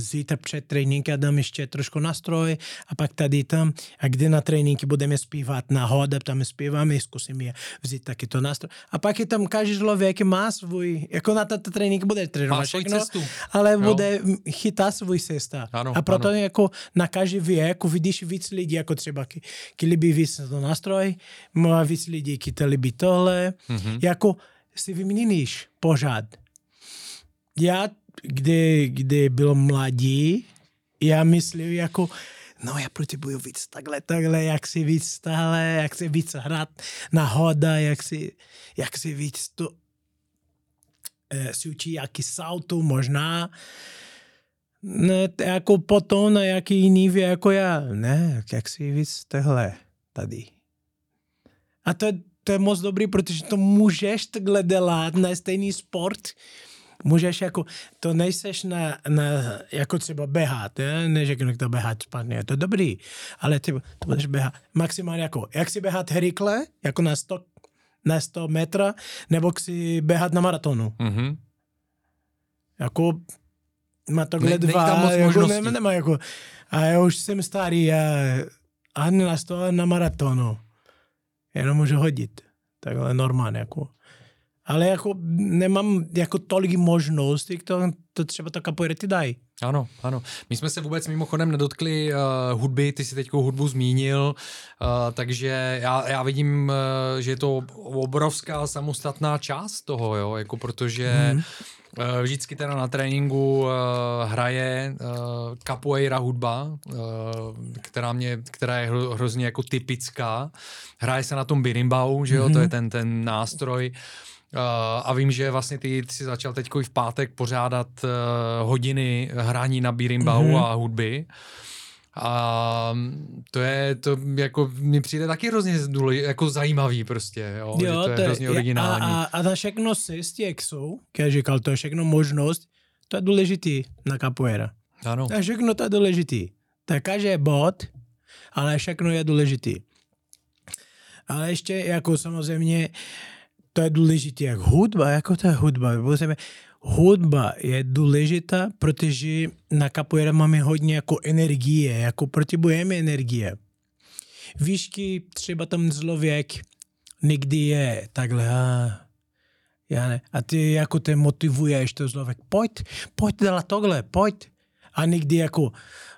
zítra před tréninkem dám ještě trošku nástroj a pak tady tam a kde na tréninky budeme zpívat na hoda, tam zpíváme, zkusím je vzít taky to nástroj. A pak je tam každý člověk má svůj, jako na tato trénink bude trénovat všechno, cestu. ale Jo. bude chytat svůj cesta. Ano, a proto ano. jako na každý věk vidíš víc lidí, jako třeba, ki, ki líbí víc to nástroj, má víc lidí, ki to líbí tohle, Mhm. jako si vyměníš pořád. Já, kdy, kdy byl mladý, já myslím jako, no já potřebuju víc takhle, takhle, jak si víc stále, jak si víc hrát na hoda, jak si, jak si víc to eh, si učí jaký salto možná, Ne, jako potom na jaký jiný věc jako já. Ne, jak si víc tehle tady. A to je, to je moc dobrý, protože to můžeš takhle dělat na stejný sport. Můžeš jako, to nejseš na, na jako třeba běhat, ne? neřeknu, to běhat špatně, je to dobrý, ale ty to budeš běhat maximálně jako, jak si běhat rychle, jako na 100, na 100 metra, nebo si běhat na maratonu. Mhm. Jako má tohle Ne- dva, tam moc jako, možností. ne, nemá jako, a já už jsem starý, já ani na to na maratonu. Jenom můžu hodit. Takhle normálně, jako. Ale jako nemám jako tolik možností, to, to třeba to capoeira ti dají. Ano, ano. My jsme se vůbec mimochodem nedotkli uh, hudby, ty si teď hudbu zmínil, uh, takže já, já vidím, uh, že je to obrovská samostatná část toho, jo, jako protože Mhm. uh, vždycky teda na tréninku uh, hraje uh, capoeira hudba, uh, která, mě, která je hro, hrozně jako typická. Hraje se na tom birimbau, že jo, to je ten, ten nástroj, Uh, a vím, že vlastně ty, jsi začal teď v pátek pořádat uh, hodiny hraní na birimbau Mhm. mm-hmm. a hudby. A to je, to jako, mi přijde taky hrozně důlež, jako zajímavý prostě, jo, že to je hrozně originální. A, a, a na všechno cesty, jak jsou, jak říkal, to je všechno možnost, to je důležitý na capoeira. ano, A všechno to je důležitý. To je každý bod, ale všechno je důležitý. Ale ještě jako samozřejmě to je důležité jak hudba, jako to je hudba. Hudba je důležitá, protože na capoeira máme hodně jako energie, jako potřebujeme energie. Výšky třeba tam člověk někdy je takhle, a, já ne. A ty jako te motivuješ to člověk, pojď, pojď dělat tohle, pojď. A někdy jako,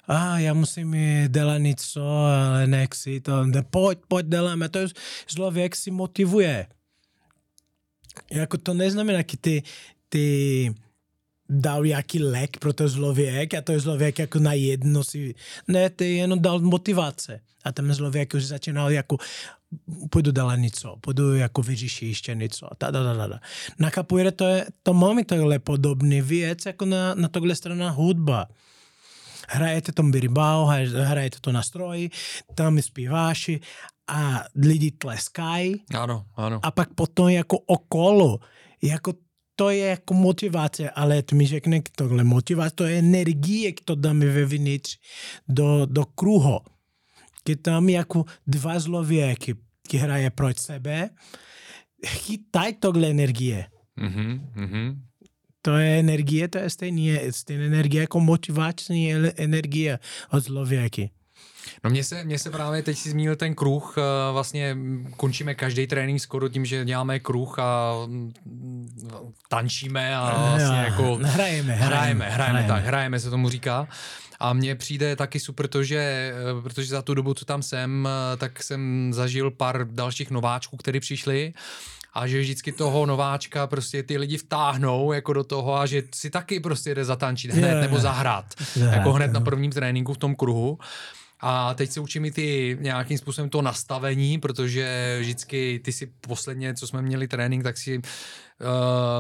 a já musím dělat něco, ale nechci to, pojď, pojď, děláme. To je, člověk si motivuje. Jako to neznamená, že ty, ty dal jaký lék pro to člověk a to je člověk jako na jedno si, ne, ty jenom dal motivace. A ten člověk už začínal jako, půjdu dělat něco, půjdu jako vyřešit ještě něco. Ta, da, da, da, da. Na capoeira to, je, to máme tohle podobný věc, jako na, na tohle strana hudba. Hrajete tom birimbau, hrajete to na stroji, tam zpíváš a lidi tleskají ano, ano. a pak potom jako okolo, jako to je jako motivace, ale to mi řekne tohle motivace, to je energie, to dáme vevnitř do, do kruhu. Když tam jako dva člověky, ki hraje proč sebe, chytají tohle energie. Mhm, mhm. To je energie, to je stejný, stejná energie jako motivační energie od člověky. No mně se, mně se právě, teď si zmínil ten kruh, eh, vlastně končíme každý trénink skoro tím, že děláme kruh a mm, tančíme a vlastně Jo, jako hrajeme, hrajeme, hrajeme, hrajeme, hrajeme. tak, hrajeme se tomu říká. A mně přijde taky super to, že, eh, protože za tu dobu, co tam jsem, eh, tak jsem zažil pár dalších nováčků, kteří přišli a že vždycky toho nováčka prostě ty lidi vtáhnou jako do toho a že si taky prostě jde zatančit hned nebo zahrát. Jako hned na prvním tréninku v tom kruhu. A teď se učím i ty nějakým způsobem to nastavení, protože vždycky ty si posledně, co jsme měli trénink, tak si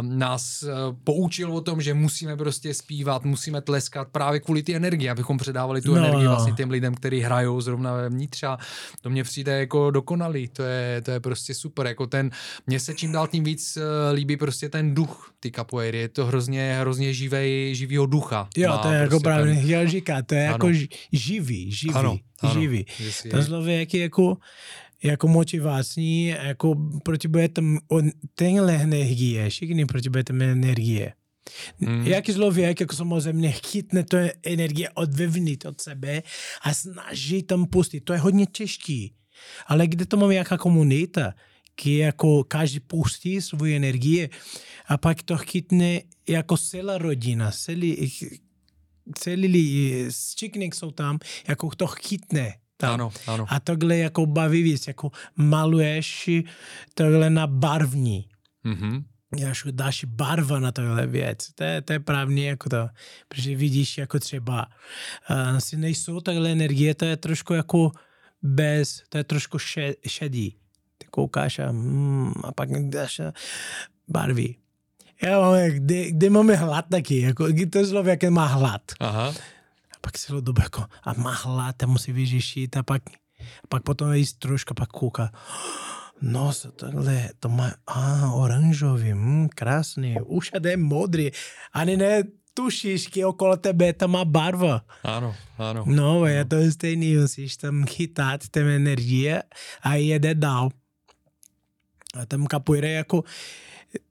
nás uh, poučil o tom, že musíme prostě zpívat, musíme tleskat právě kvůli ty energii, abychom předávali tu No, energii no. vlastně těm lidem, kteří hrajou zrovna vevnitř a to mně přijde jako dokonalý, to je, to je prostě super, jako ten, mně se čím dál tím víc uh, líbí prostě ten duch ty capoeiry, je to hrozně, hrozně živej, živýho ducha. Jo, to je jako prostě právě, ten- chtěl říkat, to je Ano. jako ži- živý, živý, Ano, ano, živý. si- To člověk je jako, jako motivační, jako potřebuje tam tenhle energie, všichni potřebuje tam energie. Hmm. Jaký člověk jako samozřejmě chytne to energie od vevnitř od sebe a snaží tam pustit. To je hodně těžký. Ale kde to máme jaká komunita, kde jako každý pustí svou energii a pak to chytne jako celá rodina, celý, celý všichni jsou tam, jako to chytne. Tam. Ano, ano. A tohle jako baví víc, jako maluješ tohle na barvní. Mhm. Až dáš barva na tohle věc. To je, to je právně jako to. Protože vidíš jako třeba uh, si nejsou takhle energie, to je trošku jako bez, to je trošku še, šedý. Ty koukáš a, hmm, a pak dáš a barvy. Já mám, kdy, kdy máme hlad taky, jako, to člověk má hlad. Aha. Pak celou dobu jako, a má hlad a musí vyřešit a pak, a pak potom jíst trošku, pak kouká. No, tohle, to má, a, oranžový, hm, krásný, už je modrý. Ani ne tušíš, kdy okolo tebe tam má barva. Ano, ano. No, je to stejný, musíš tam chytat ten energie a jede dál. A tam capoeira jako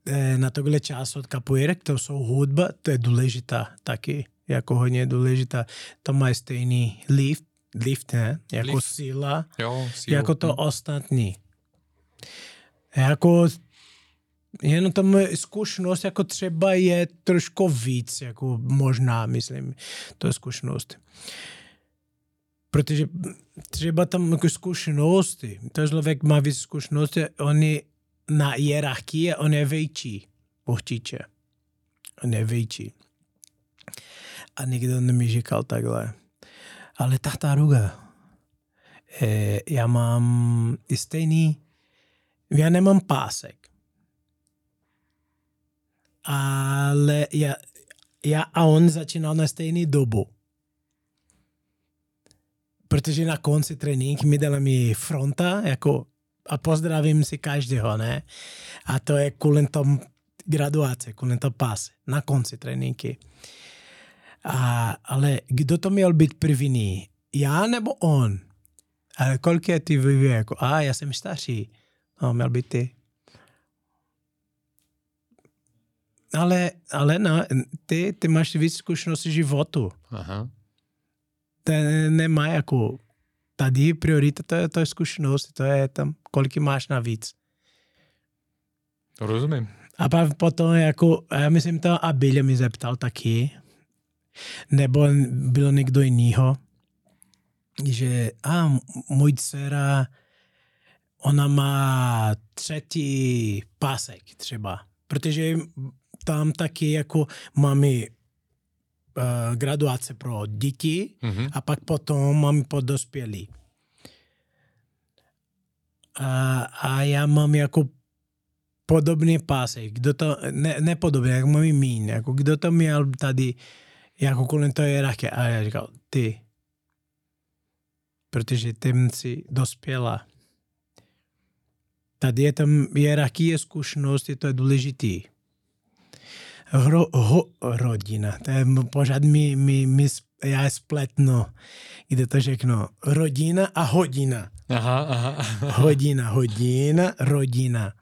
eh, na tohle část od capoeira, to jsou hudba, to je důležitá taky, jako hodně důležitá. To má stejný lift, lift, ne? Jako Lift. síla, Jo, sílu. jako to ostatní. Jako jenom tam zkušenost jako třeba je trošku víc, jako možná, myslím, to je zkušenost. Protože třeba tam jako zkušenosti, to člověk má víc zkušenosti, on je na hierarchii, on je větší, určitě. On je větší. A nikdo mi říkal takhle. Ale tartaruga, eh, já mám stejný, já nemám pásek. Ale já, já a on začínal na stejný dobu. Protože na konci trénink mi dala mi fronta, jako a pozdravím si každého, ne? A to je kvůli tom graduace, kvůli tom pás, na konci tréninky. A, ale kdo to měl být první? Já nebo on? Ale kolik je ty věku? A já jsem starší. No, měl být ty. Ale, ale no, ty, ty máš víc zkušenosti životu. Aha. To nemá jako... Tady priorita to je, to je zkušenost, to je tam, kolik máš navíc. Rozumím. A pak potom jako, já myslím to a Billy mi zeptal taky, nebo bylo někdo jinýho, že a můj dcera, ona má třetí pásek třeba, protože tam taky jako máme uh, graduace pro děti Mhm. a pak potom máme pro dospělí. A, a já mám jako podobný pásek. Kdo to, ne, ne podobný, jak můj mín. Jako kdo to měl tady, jako kolem toho hierarchie. A já říkal, ty. Protože ty si dospěla. Tady je tam hierarchie zkušenosti, to je důležitý. Hro, ho, rodina, to je pořád mi, mi, mi, já je spletno, kde to řeknu. Rodina a hodina. Aha, aha. Hodina, hodina, rodina.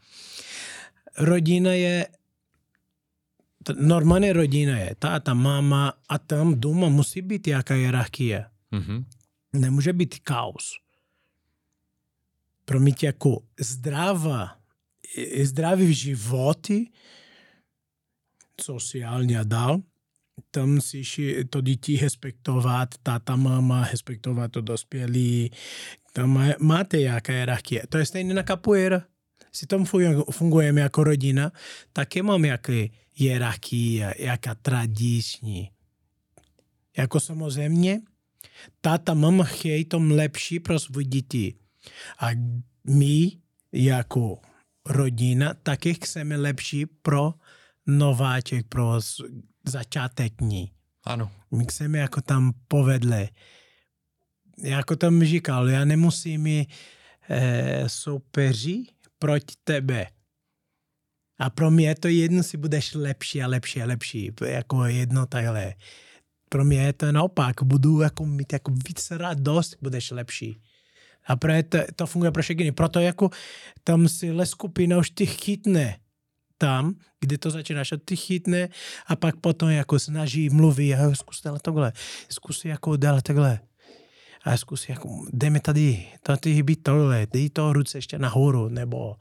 Rodina je, normálně rodina je táta, máma a tam doma musí být jaká hierarchie. Mhm. Nemůže být chaos. Pro mě jako zdravá, zdravý životy, sociálně a dál, tam musíš to děti respektovat, táta, máma respektovat to dospělí, tam má, máte jaká hierarchie. To je stejné na capoeira. Fu- fungujeme jako rodina, taky mám jaké hierarchie, jaká tradiční. Jako samozřejmě, táta, mama chtějí tom lepší pro svůj děti. A my jako rodina taky chceme lepší pro nováček, pro začáteční. Ano. My chceme jako tam povedle. Jako tam říkal, já nemusím mi eh, soupeři proti tebe. A pro mě to jedno, si budeš lepší a lepší a lepší. Jako jedno takhle. Pro mě je to naopak. Budu jako mít jako víc radost, budeš lepší. A pro to, to funguje pro všechny. Proto jako tam si skupina už ty chytne tam, kde to začínáš, a ty chytne a pak potom jako snaží, mluví, a zkus tohle, zkus jako dělat takhle. A zkus jako, jdeme tady, tady hybí tohle, dej to ruce ještě nahoru, nebo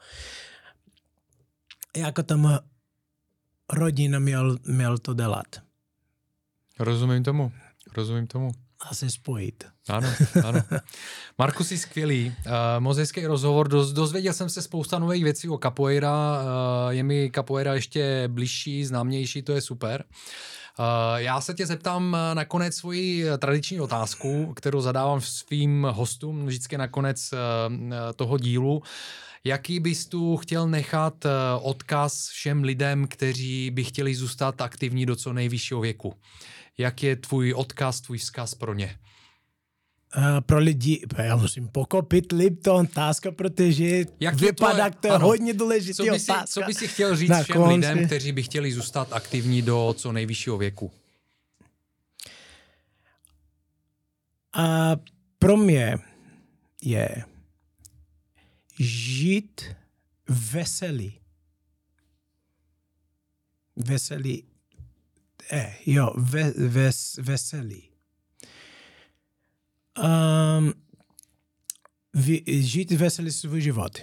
jako tam rodina měl, měl to dělat. Rozumím tomu. Rozumím tomu. A se spojit. Ano, ano. Marku, jsi skvělý. Uh, moc hezký rozhovor. Doz, dozvěděl jsem se spousta nových věcí o capoeira. Uh, je mi capoeira ještě bližší, známější, to je super. Já se tě zeptám nakonec svoji tradiční otázku, kterou zadávám svým hostům vždycky nakonec toho dílu. Jaký bys tu chtěl nechat odkaz všem lidem, kteří by chtěli zůstat aktivní do co nejvyššího věku? Jak je tvůj odkaz, tvůj vzkaz pro ně? Uh, pro lidi, já musím pokopit Lipton, otázka, protože Jak vypadá, to, to je ano. hodně důležitý co by si, otázka. Co by si chtěl říct Na všem konci. lidem, kteří by chtěli zůstat aktivní do co nejvyššího věku? A pro mě je žít veselý. Veselý. Eh, jo, ve, ves, veselý um, vy, žít veselý svůj život.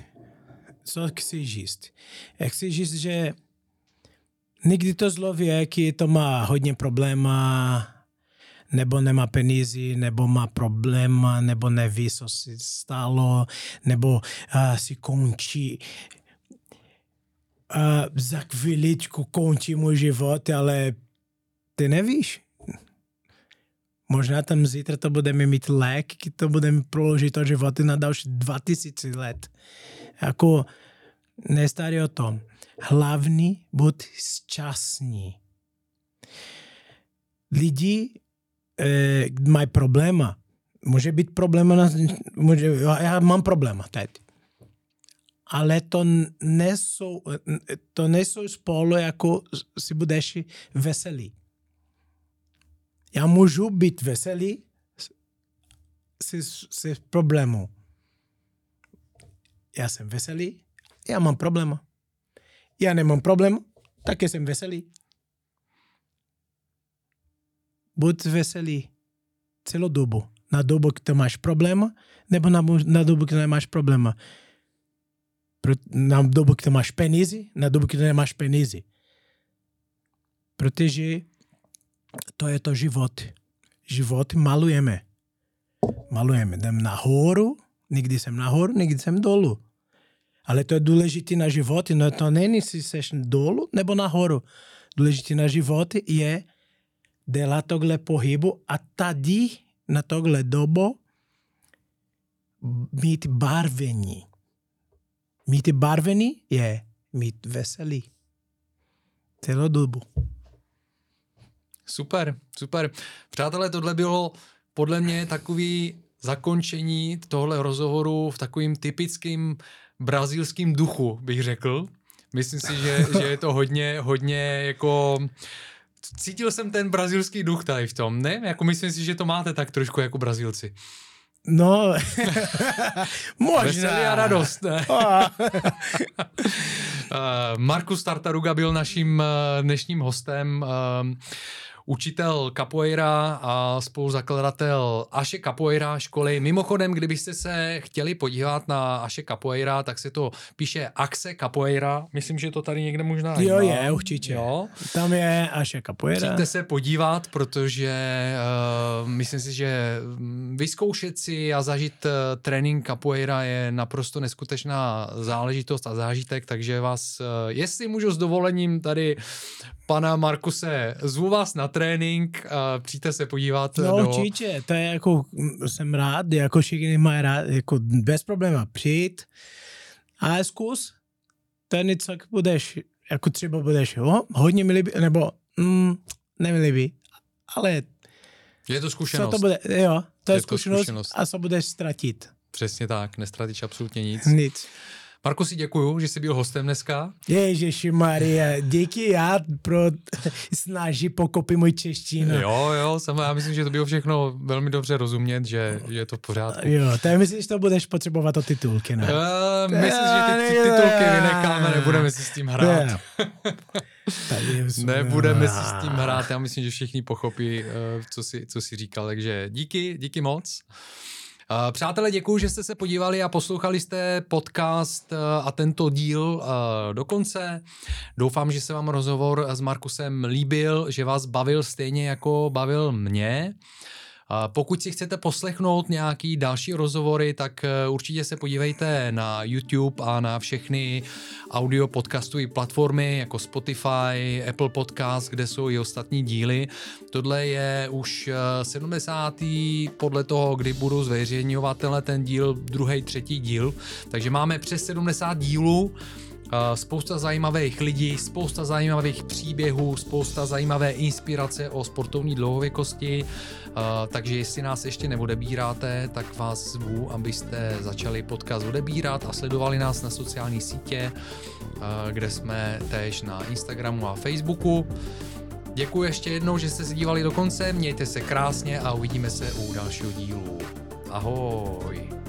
Co chci žít? Chci žít, že nikdy to zlověk to má hodně problémů, nebo nemá peníze, nebo má problém, nebo neví, co si stalo, nebo uh, si končí. Uh, za chviličku končí můj život, ale ty nevíš. Možná tam zítra to budeme mít lék, to budeme proložit to životy na další 2000 let. Jako nestarí o tom. Hlavní buď šťastní. Lidi e, mají probléma. Může být problém, na, může, já mám problém teď. Ale to nejsou, to nejsou spolu, jako si budeš veselý já můžu být veselý se, se problému. Já jsem veselý, já mám problém. Já nemám problém, také jsem veselý. Buď veselý celou dobu. Na dobu, kdy máš problém, nebo na, na dobu, kdy nemáš problém. Na dobu, kdy máš peníze, na dobu, kdy nemáš peníze. Protože to je to život. Život malujeme. Malujeme. Jdem nahoru, někdy jsem nahoru, někdy jsem dolů. Ale to je důležité na život, no to není, si seš dolů nebo nahoru. Důležité na život je dělat tohle pohybu a tady na tohle dobu mít barvení. Mít barvení je mít veselý. Celou dobu. Super, super. Přátelé, tohle bylo podle mě takový zakončení tohle rozhovoru v takovým typickým brazilským duchu, bych řekl. Myslím si, že, že je to hodně, hodně jako... Cítil jsem ten brazilský duch tady v tom, ne? Jako myslím si, že to máte tak trošku jako Brazilci. No, možná. Veselí a radost, ne? Eh, Markus Tartaruga byl naším eh, dnešním hostem. Učitel capoeira a spoluzakladatel Aše Capoeira školy. Mimochodem, kdybyste se chtěli podívat na Aše Capoeira, tak se to píše Axe Capoeira. Myslím, že to tady někde možná Jo, je, určitě. Jo. Tam je Aše Capoeira. Přijďte se podívat, protože uh, myslím si, že vyzkoušet si a zažít uh, trénink Capoeira je naprosto neskutečná záležitost a zážitek, takže vás, uh, jestli můžu s dovolením tady pana Markuse, zvu vás na trénink a přijďte se podívat. No do... určitě, to je jako, jsem rád, jako všichni mají rád, jako bez problémů přijít a zkus, to je něco, jak budeš, jako třeba budeš, jo, hodně mi líbí, nebo mm, ne mi líbí, ale je to zkušenost. Co to bude, jo, to je, je zkušenost, to zkušenost a co budeš ztratit. Přesně tak, nestratíš absolutně nic. Nic. Marko, si děkuju, že jsi byl hostem dneska. Ježiši Maria, díky já pro snaží pokopy můj češtinu. Jo, jo, sama, já myslím, že to bylo všechno velmi dobře rozumět, že, je to v pořádku. Jo, tak myslíš, že to budeš potřebovat o titulky, ne? Uh, myslím, že ty, ty titulky vynecháme, nebudeme si s tím hrát. nebudeme si s tím hrát, já myslím, že všichni pochopí, eh, co si, co si říkal, takže díky, díky moc. Uh, přátelé, děkuji, že jste se podívali a poslouchali jste podcast uh, a tento díl uh, do konce. Doufám, že se vám rozhovor s Markusem líbil, že vás bavil stejně jako bavil mě. Pokud si chcete poslechnout nějaký další rozhovory, tak eh, určitě se podívejte na YouTube a na všechny audio podcastové platformy jako Spotify, Apple Podcast, kde jsou i ostatní díly. Tohle je už 70. Eh, podle toho, kdy budu zveřejňovat ten díl, druhý, třetí díl. Takže máme přes 70 dílů spousta zajímavých lidí, spousta zajímavých příběhů, spousta zajímavé inspirace o sportovní dlouhověkosti, takže jestli nás ještě neodebíráte, tak vás zvu, abyste začali podcast odebírat a sledovali nás na sociální sítě, kde jsme též na Instagramu a Facebooku. Děkuji ještě jednou, že jste se dívali do konce, mějte se krásně a uvidíme se u dalšího dílu. Ahoj!